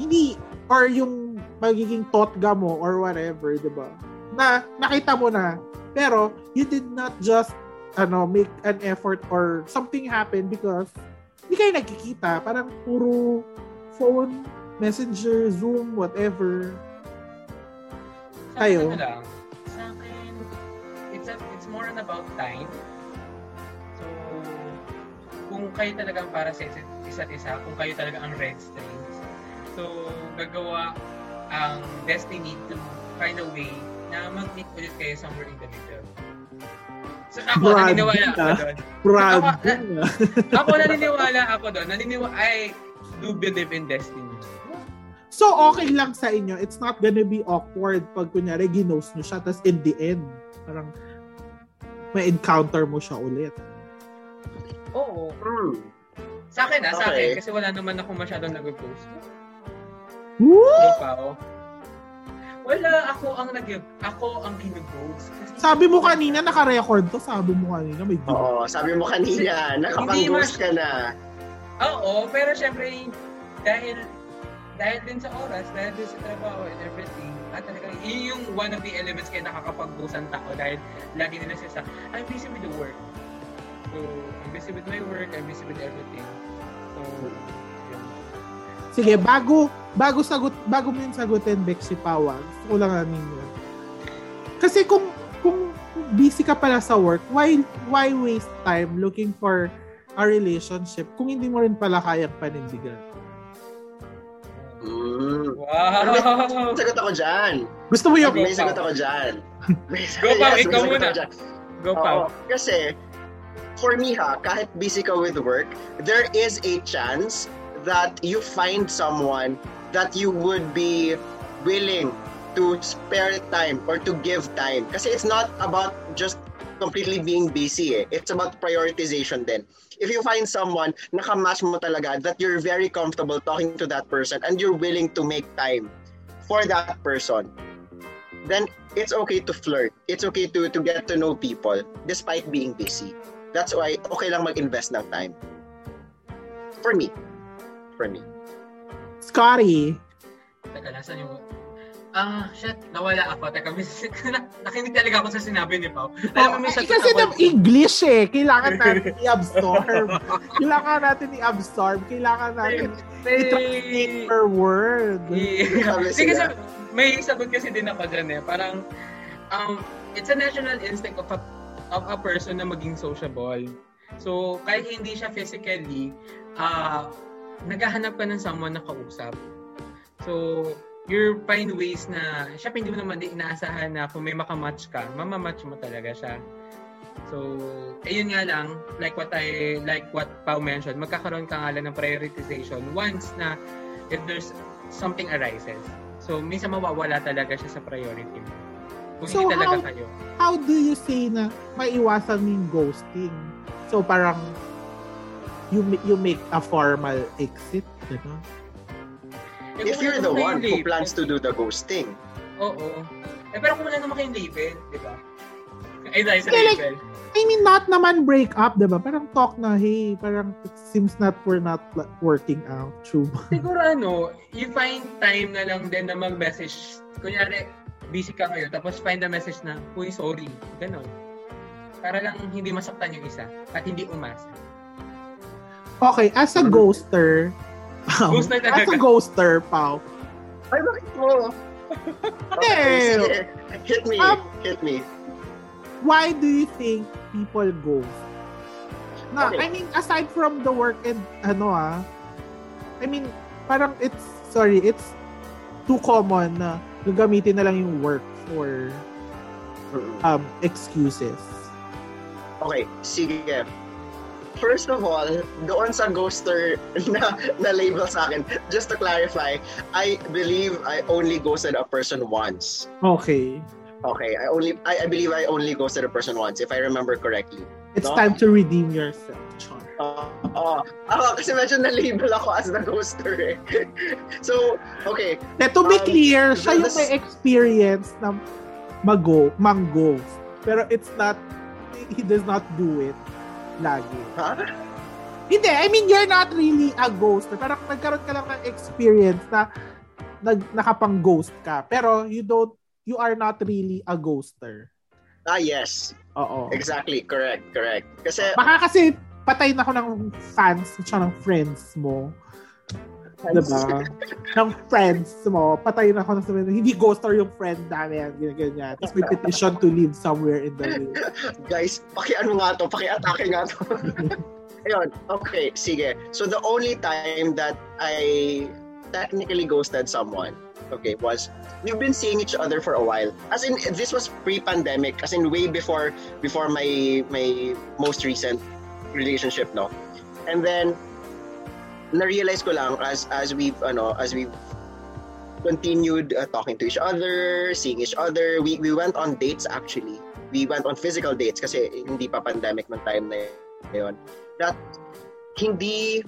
hindi, or yung magiging totga mo or whatever, di ba? Na nakita mo na, pero you did not just ano make an effort or something happened because hindi kayo nagkikita. Parang puro phone, messenger, Zoom, whatever. Sa Kayo? akin ano lang, sa akin, it's, a, it's more on about time. So, kung kayo talagang para sa isa't isa, kung kayo talaga ang red strings, so, gagawa ang destiny to find a way na mag-meet ulit kayo somewhere in the middle. So, ako, Brad, naniniwala ako ah. doon. Brad, Ako- ah. Ako, naniniwala ako doon. Naniniwala, I do believe in destiny. So, okay lang sa inyo. It's not gonna be awkward pag kunyari ginost nyo siya, tapos in the end, parang may encounter mo siya ulit. Oo. Hmm. Sa akin ah, sa Okay. akin. Kasi wala naman ako masyadong nag-post. Woo! Ikaw? Wala, ako ang nag ako ang. Kasi Sabi mo kanina, naka-record to. Sabi mo kanina, may video. Oo, sabi mo kanina, nakapang-ghost ka na. Oo, pero syempre, dahil dahil din sa oras, dahil din sa trabaho and everything, at talagang yun yung one of the elements kaya nakakapag-post ang tao dahil lagi nila siya sa, I'm busy with the work. So, I'm busy with my work, I'm busy with everything. So. Sige, bago bago sagot bago mo yung sagutin Bex si Pawa, gusto ko lang namin yun. Kasi kung kung busy ka pala sa work, why why waste time looking for a relationship kung hindi mo rin pala kayang panindigan? Mm. Wow! Sagot ako dyan. Gusto mo yung... Go, May sagot ako dyan. May Go, Pao, may ikaw sagot muna. Go, Pao. kasi, for me ha, kahit busy ka with work, there is a chance that you find someone that you would be willing to spare time or to give time. Kasi it's not about just completely being busy eh. It's about prioritization then. If you find someone na kamatch mo talaga that you're very comfortable talking to that person and you're willing to make time for that person, then it's okay to flirt. It's okay to to get to know people despite being busy. That's why okay lang mag-invest ng time. For me. For me. Scotty. Teka, nasan yung... Ah, shit, nawala ako. Teka, may, nakinig talaga ako sa sinabi ni Pao. Alam mo, Eh, sagot kasi ng English eh. Kailangan natin i-absorb. Kailangan natin i-absorb. Kailangan natin i-translate May... per word. Sila. kasi may sagot kasi din ako dyan eh. Parang, um, it's a natural instinct of a, of a person na maging sociable. So, kahit hindi siya physically, ah naghahanap ka ng someone na kausap. So, you find ways na, syempre hindi mo naman din inaasahan na kung may makamatch ka, mamamatch mo talaga siya. So, ayun nga lang, like what I, like what Pao mentioned, magkakaroon ka nga lang ng prioritization once na if there's something arises. So, minsan mawawala talaga siya sa priority mo. Kung So, talaga how- kayo. How do you say na maiwasan yung ghosting? So parang you you make a formal exit, diba? Eh, If you're the one who plans to do the ghosting, Oo. Eh, pero kung wala naman kayong label, di ba? Ay, dahil sa Yeah, like- label. I mean, not naman break up, diba? Parang talk na, hey, parang it seems that we're not working out. True ba? Siguro ano, you find time na lang din na mag-message. Kunyari, busy ka ngayon, tapos find a message na, uy, sorry. Ganon. Para lang hindi masaktan yung isa at hindi umasa. Okay, as a Mhm. ghoster, Pao, Ghoster as a ghoster, Pao, ay bakit mo? Hindi. sige. Hit me. Um, hit me. why do you think people ghost? Na, Okay. I mean, aside from the work and ano ah, I mean, parang it's, sorry, it's too common na gagamitin na lang yung work for um excuses. Okay, sige. First of all, doon sa ghoster na, na label sa akin, just to clarify, I believe I only ghosted a person once. Okay. Okay, I only I, I believe I only ghosted a person once, if I remember correctly. It's No? time to redeem yourself, Char. Uh, uh, kasi medyo na-label ako as the ghoster eh. so, okay, Eh, to be Um, clear, siya yung this- may experience na mag-go, mang-ghost. Pero it's not, he does not do it lagi. ha? Hindi, I mean, you're not really a ghoster. Parang nagkaroon ka lang ng experience na nag, nakapang-ghost ka. Pero you don't, you are not really a ghoster. Ah, yes. Oo. Exactly, correct, correct. Kasi, Baka kasi patay na ako ng fans siya ng friends mo. Diba? ng friends mo. Patay na ako ng sabihin, hindi ghoster yung friend namin. Ganyan, ganyan. Tapos may petition to live somewhere in the world. guys, paki-ano nga to, paki-atake nga to. Ayun, okay, sige. So the only time that I technically ghosted someone, okay, was we've been seeing each other for a while. As in, this was pre-pandemic, as in way before before my my most recent relationship, no. And then na-realize ko lang as as we ano as we continued uh, talking to each other, seeing each other. We we went on dates actually. We went on physical dates kasi hindi pa pandemic ng time na yun. That hindi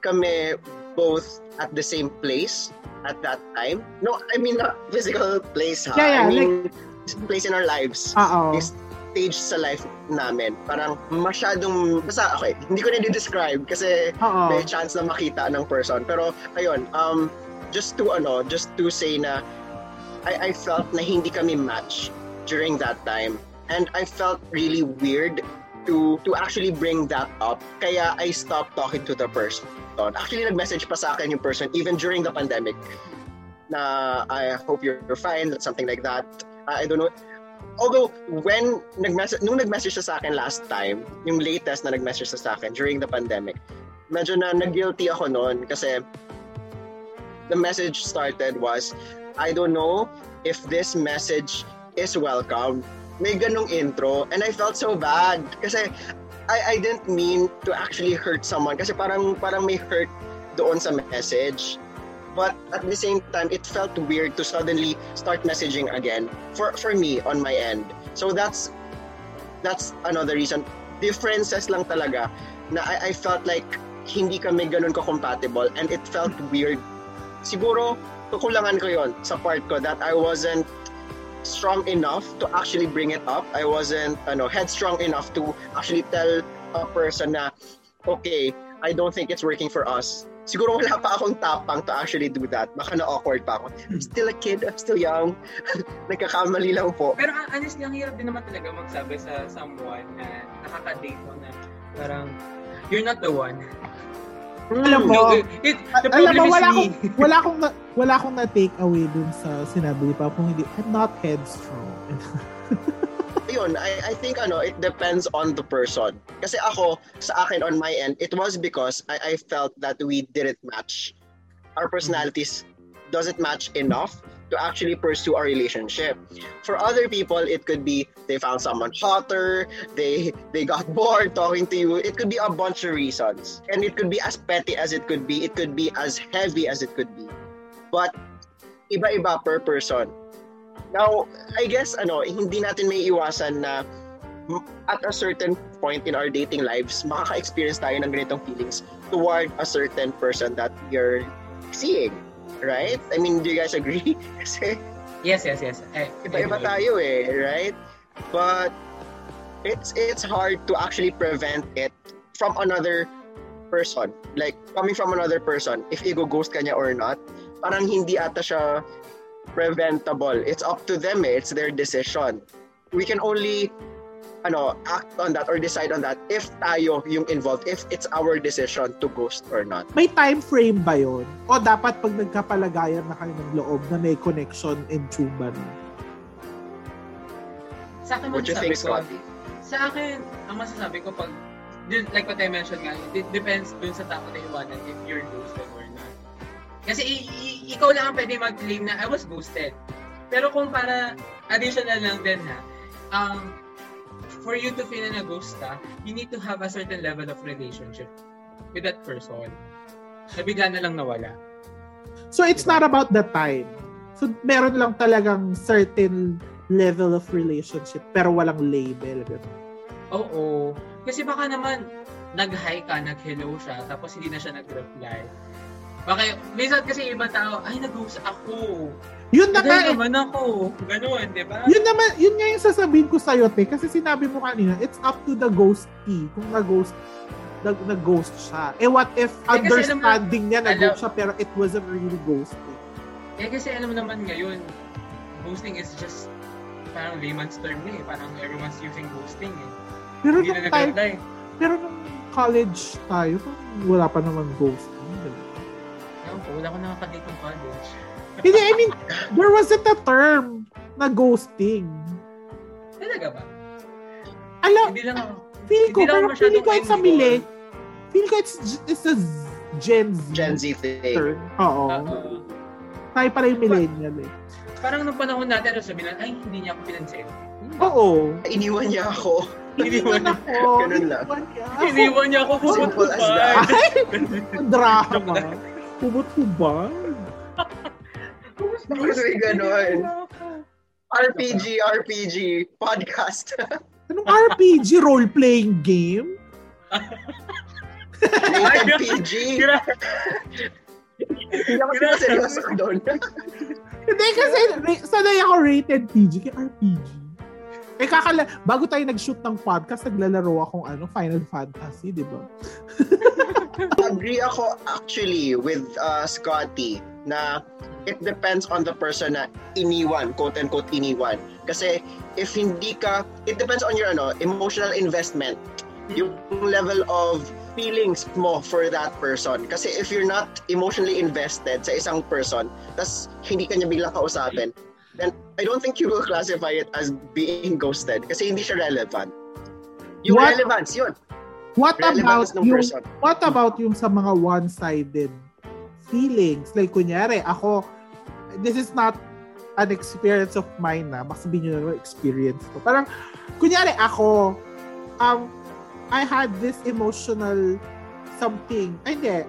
kami both at the same place at that time. No, I mean not physical place ha. Yeah, yeah, I mean place in our lives. Yes. Stage sa life namin. Parang masyadong, basta okay, hindi ko na describe kasi Oo. may chance na makita ng person. Pero ayun, um just to ano, just to say na I I felt na hindi kami match during that time and I felt really weird to to actually bring that up. Kaya I stopped talking to the person. Actually, nag-message pa sa akin yung person even during the pandemic na I hope you're, you're fine, something like that. I don't know. Although, when nag-message, nung nag-message siya sa akin last time, yung latest na nag-message siya sa akin during the pandemic, medyo na nag-guilty ako noon kasi the message started was, I don't know if this message is welcome. May ganong intro and I felt so bad kasi I, I didn't mean to actually hurt someone kasi parang parang may hurt doon sa message. But at the same time, it felt weird to suddenly start messaging again for for me on my end. So that's that's another reason. Differences lang talaga na I, I felt like hindi kami ganun ko-compatible and it felt weird. Siguro, kukulangan ko yon sa part ko that I wasn't strong enough to actually bring it up. I wasn't ano, headstrong enough to actually tell a person na, okay, I don't think it's working for us. Siguro wala pa akong tapang to actually do that. Baka na-awkward pa ako. I'm still a kid, I'm still young. Nagkakamali lang po. Pero honestly, ang hirap din naman talaga magsabi sa someone na nakaka-date mo na parang, you're not the one. Alam mo, No, it, the alam mo, wala akong, wala akong, na, wala akong na-take away dun sa sinabi ni Papa. Kung hindi, I'm not headstrong. yun, I, I think ano, it depends on the person. Kasi ako, sa akin on my end, it was because I, I felt that we didn't match. Our personalities doesn't match enough to actually pursue a relationship. For other people, it could be they found someone hotter, they they got bored talking to you. It could be a bunch of reasons. And it could be as petty as it could be. It could be as heavy as it could be. But iba-iba per person. Now, I guess ano, hindi natin may iwasan na at a certain point in our dating lives, makaka-experience tayo ng ganitong feelings toward a certain person that you're seeing. Right? I mean, do you guys agree? Kasi Yes, yes, yes. Eh, iba-iba tayo eh, right? But it's it's hard to actually prevent it from another person. Like, coming from another person, if i-ghost ka niya or not, parang hindi ata siya preventable. It's up to them eh. It's their decision. We can only ano, act on that or decide on that if tayo yung involved, if it's our decision to ghost or not. May time frame ba yun? O dapat pag nagkapalagayan na kayo ng loob na may connection ba nun? Sa akin, What you think, ko, Scotty? sa akin, ang masasabi ko pag, like what I mentioned nga, it depends dun sa tao na iwanan if you're ghosted. Kasi ikaw lang ang pwede mag-claim na I was ghosted. Pero kung para additional lang din ha, um, for you to feel na ghost ka, you need to have a certain level of relationship with that person. Na bigla na lang nawala. So it's Diba? not about the time. So meron lang talagang certain level of relationship pero walang label. Oo. Kasi baka naman, nag-hi ka, nag-hello siya, tapos hindi na siya nag-reply. Baka, minsan kasi ibang tao, ay, nag-ghost ako. Yun na nga, eh. naman ako. Ganun, di ba? yun naman, yun nga yung sasabihin ko sa'yo, te. Kasi sinabi mo kanina, it's up to the ghostee kung nag-ghost nag, nag-ghost siya. Eh what if Eh, understanding niya nag-ghost siya pero it wasn't really ghosting? Eh, kasi alam mo naman ngayon, ghosting is just parang layman's term na eh. Parang everyone's using ghosting eh. Pero Hindi nung na nag-reply. pero nung college tayo, wala pa naman ghosting. Ewan ko, wala ko nakakadate ng college. Hindi, I mean, there wasn't a term na ghosting. Talaga ba? Alam, Hindi lang ako. feel ko, hindi lang pero feeling ko it's a mili. Feel ko it's, it's a Gen Z. Gen Z thing. term. Oo. Oo. Tayo pala yung millennial eh. Parang nung panahon natin, ano sabihin na, ay, hindi niya ako pinansin. Oo. Iniwan niya ako. Iniwan niya. ako. Ganun lang. Iniwan niya ako. Iniwan niya ako Simple as that. Ay! Drama. Hubot-hubad. Bakit may ganun? RPG, RPG, podcast. Anong RPG? Role-playing game? Rated PG. Gra- Hindi ako seryoso doon. Hindi kasi, sanay ako rated PG kay RPG. Eh, kakala, bago tayo nag-shoot ng podcast, naglalaro akong ano, Final Fantasy, di ba? Agree ako actually with uh, Scotty na it depends on the person na iniwan, quote-unquote iniwan. Kasi if hindi ka, it depends on your ano, emotional investment. Yung level of feelings mo for that person. Kasi if you're not emotionally invested sa isang person, tas hindi ka niya biglang kausapin, then I don't think you will classify it as being ghosted kasi hindi siya relevant. Yung What? relevance, yun. What Relevance about ng yung, person. what about yung sa mga one-sided feelings? Like, kunyari, ako, this is not an experience of mine na. Baka sabihin nyo na experience ko. Parang, kunyari, ako, um, I had this emotional something. Ay, hindi.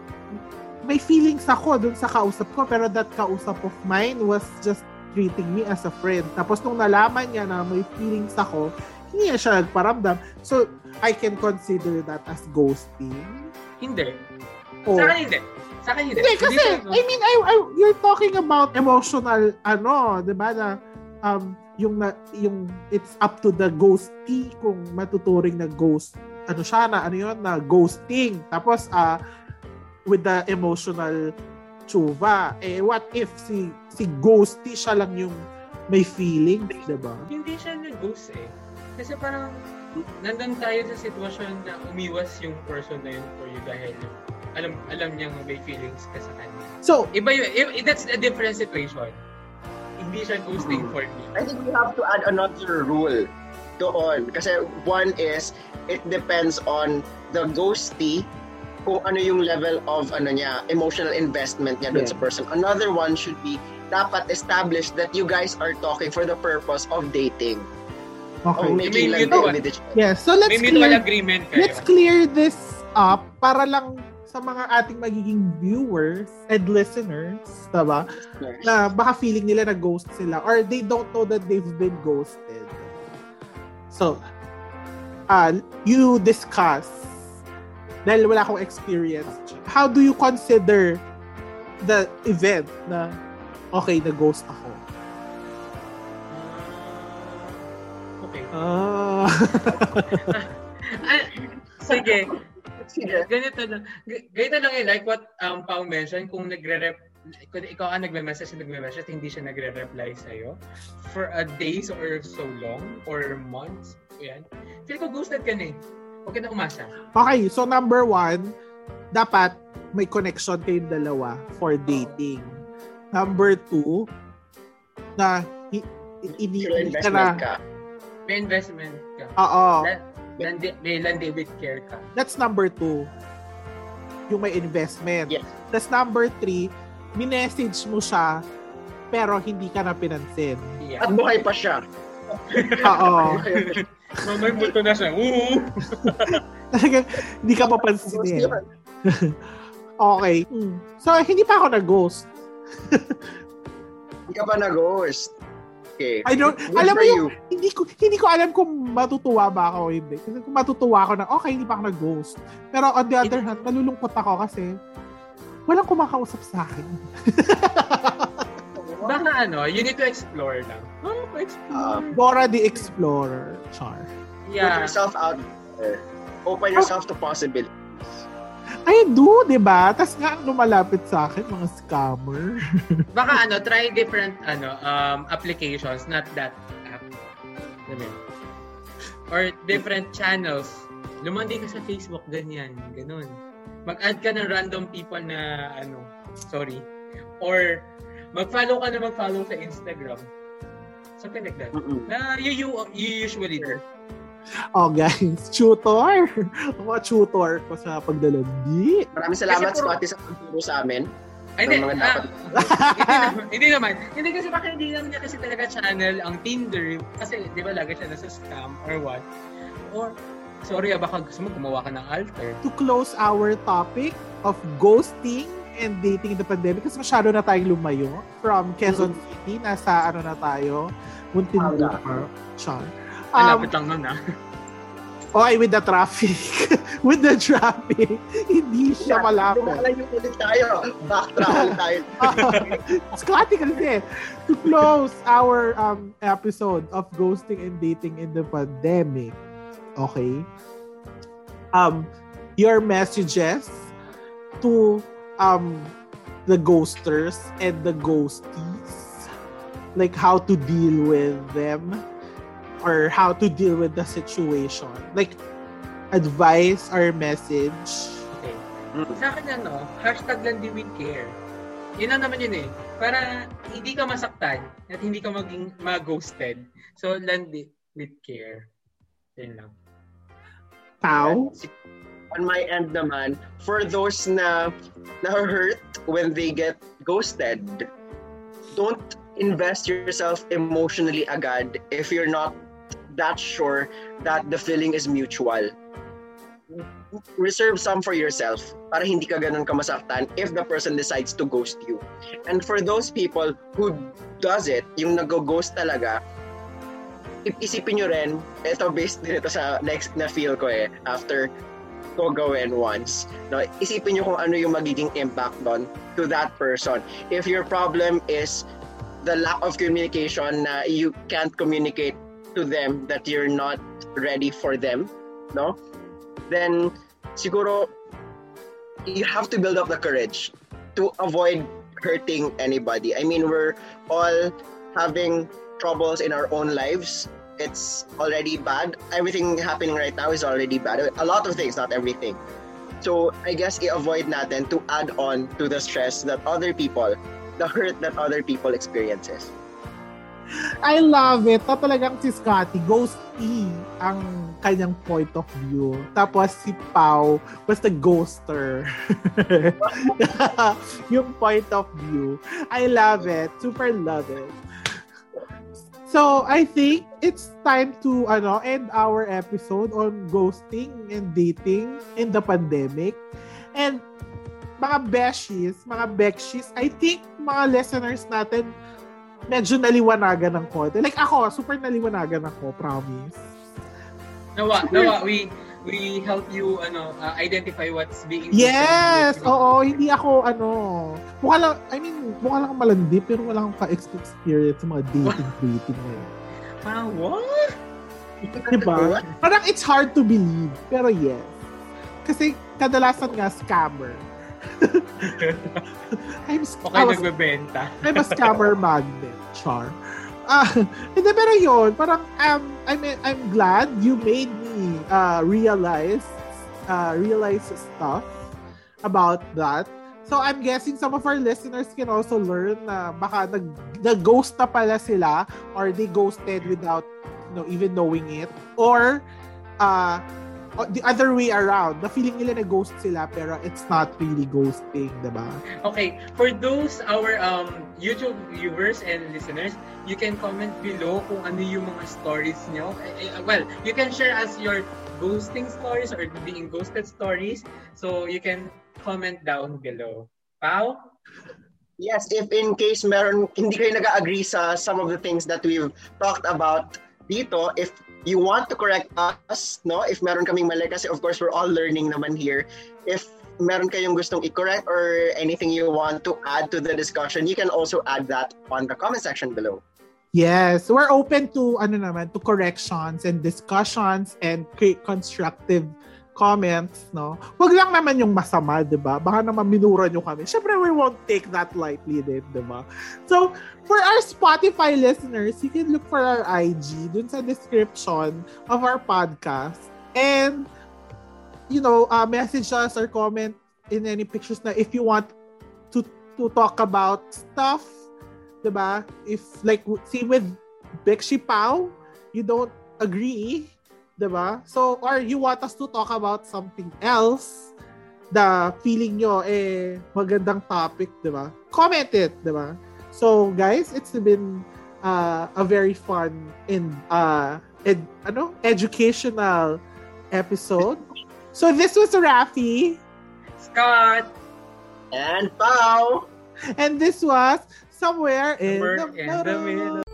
May feelings ako dun sa kausap ko, pero that kausap of mine was just treating me as a friend. Tapos nung nalaman niya na may feelings ako, hindi niya siya nagparamdam. So, I can consider that as ghosting. Hindi. Oh. Sa akin hindi. Sa akin hindi. Hindi, kasi, Hindi I mean, I, I, you're talking about emotional, ano, di ba, na, um, yung, na, yung, it's up to the ghosty kung matuturing na ghost, ano siya na, ano yun, na ghosting. Tapos, ah, with the emotional chuva, eh, what if si, si ghosty siya lang yung may feelings, di ba? hindi siya nag-ghost eh. Kasi parang nandun tayo sa sitwasyon na umiwas yung person na yun for you dahil alam alam niyang may feelings ka sa kanya. So, Iba yun, i- that's a different situation. Hindi siya ghosting for me. I think we have to add another rule doon. Kasi one is, it depends on the ghosty kung ano yung level of ano niya, emotional investment niya doon Yeah. sa person. Another one should be, dapat established that you guys are talking for the purpose of dating. okay. Of making May mutual. other. Yeah, so let's May mutual clear, agreement kayo. let's clear this up para lang sa mga ating magiging viewers and listeners, diba? Na baka feeling nila na ghost sila or they don't know that they've been ghosted. So, uh, you discuss dahil wala akong experience. How do you consider the event na okay, na ghost ako? Okay. Ah. Ah, sige. Sige. Ganito lang. G- Ganito lang eh, like what um, Pao mentioned, kung nagre-rep, kung ikaw ang nagme-message, nagme-message, hindi siya nagre-reply sa'yo for a days or so long or months, yan. Feel ko ghosted ka na eh. Huwag ka na umasa. Okay, so number one, dapat may connection kayong dalawa for dating. Number two, na hi- hi- hindi ka na, investment ka. May investment ka. oo, La- landi, may landi with care ka. that's number two. Yung may investment. Yes. That's number three, minessage mo siya, pero hindi ka na pinansin. Yeah. At buhay pa siya. Oo. Mamay buto na siya. Woo! Talagang hindi ka papansinin. Okay. Hmm. So, hindi pa ako nag-ghost. Hindi ka pa nag-ghost. Okay. I don't, Good alam mo yung, you. hindi ko hindi ko alam kung matutuwa ba ako o hindi. Kasi kung matutuwa ako na, okay, hindi pa ako nag-ghost. Pero on the other hand, nalulungkot ako kasi walang kumakausap sa akin. Baka ano, you need to explore lang. Oh, explore. Um, Dora the Explorer, Char. Put yeah. yourself out there. Open yourself to possibilities. I do, di ba? Tapos nga, ang lumalapit sa akin, mga scammer. Baka ano, try different ano um applications, not that app. Yun? Or different channels. Lumandi ka sa Facebook, ganyan, ganun. Mag-add ka ng random people na ano, sorry. Or mag-follow ka na mag-follow sa Instagram. That. Mm-mm. Na you, you, you usually do. oh, guys, tutor. Mga tutor ko sa paglalandi. Maraming salamat, Kasi puro- Scotty, sa pagturo sa amin. Ay, Ng hindi. mga ah, dapat- hindi naman. Hindi naman. Hindi kasi baka hindi lang niya kasi talaga channel ang Tinder. Kasi di ba lagi siya nasa scam or what. Or, sorry ah, baka gusto mo gumawa ka ng alter. To close our topic of ghosting and dating in the pandemic, kasi masyado na tayong lumayo from Quezon City. Nasa ano na tayo, Muntinlupa. Char. Ang Um, lang nun ah. okay, with the traffic. with the traffic, hindi siya malapit. Lumalayo ulit tayo. Backtrack ulit tayo. Scotty kasi, to close our um episode of ghosting and dating in the pandemic, okay? Um, your messages to um the ghosters and the ghosties, like how to deal with them or how to deal with the situation. Like, advice or message. Okay. Sa akin ano, hashtag Landi with care. Yun na naman yun eh. Para hindi ka masaktan at hindi ka maging ma-ghosted. So, Landi with care. Yun lang. Pau? On my end naman, for those na na-hurt when they get ghosted, don't invest yourself emotionally agad if you're not that sure that the feeling is mutual. Reserve some for yourself para hindi ka ganun kamasaktan if the person decides to ghost you. And for those people who does it, yung nag-ghost talaga, isipin nyo rin, ito based din ito sa next na feel ko eh, after ko gawin once. No, isipin nyo kung ano yung magiging impact doon to that person. If your problem is the lack of communication na you can't communicate to them that you're not ready for them, no? Then siguro you have to build up the courage to avoid hurting anybody. I mean, we're all having troubles in our own lives. It's already bad. Everything happening right now is already bad. A lot of things, not everything. So I guess i-avoid natin to add on to the stress that other people, the hurt that other people experiences. I love it. Talagang si Scotty, ghost E ang kanyang point of view. Tapos si Pau was the ghoster. yung point of view. I love it. Super love it. So, I think it's time to ano end our episode on ghosting and dating in the pandemic. And mga beshies, mga bekshies, I think mga listeners natin medyo naliwanagan ng konti. Like ako, super naliwanagan ako, promise. Nawa, nawa, we we help you ano uh, identify what's being Yes! Oo, hindi ako ano, mukha lang, I mean, mukha lang malandi pero wala akong ka-experience sa mga dating dating na yun. Ah, what? Diba? Parang it's hard to believe, pero yes. Kasi kadalasan nga scammer. I'm, okay, I was, nagbebenta. I'm a scammer magnet. Char. Ah, hindi, pero yun, parang, um, I'm, I'm glad you made me uh, realize, uh, realize stuff about that. So, I'm guessing some of our listeners can also learn na baka nag, nag-ghost na pala sila or they ghosted without you know, even knowing it. Or, uh, the other way around, the feeling nila na ghost sila pero it's not really ghosting, diba? Okay, for those our um YouTube viewers and listeners, you can comment below kung ano yung mga stories nyo. Eh, eh, well, you can share us your ghosting stories or being ghosted stories. So you can comment down below. Pau? Yes, if in case meron hindi kayo nag-agree sa some of the things that we've talked about dito, if you want to correct us, no? If meron kaming mali, kasi of course we're all learning naman here. If meron kayong gustong i-correct or anything you want to add to the discussion, you can also add that on the comment section below. Yes, we're open to ano naman to corrections and discussions and constructive comments, no? Wag lang naman yung masama, 'di ba? Baka naman minura nyo kami. Syempre, we won't take that lightly din, 'di ba? So, for our Spotify listeners, you can look for our IG dun sa description of our podcast. And you know, uh, message us or comment in any pictures na if you want to to talk about stuff, 'di ba? If like see with Bexi Pau, you don't agree, 'di ba? So or you want us to talk about something else, the feeling nyo eh magandang topic, 'di ba? Comment it, 'di ba? So guys, it's been uh, a very fun and uh ed, ano, educational episode. So this was Rafi. Scott. And Pau. And this was Somewhere in, the, in the middle.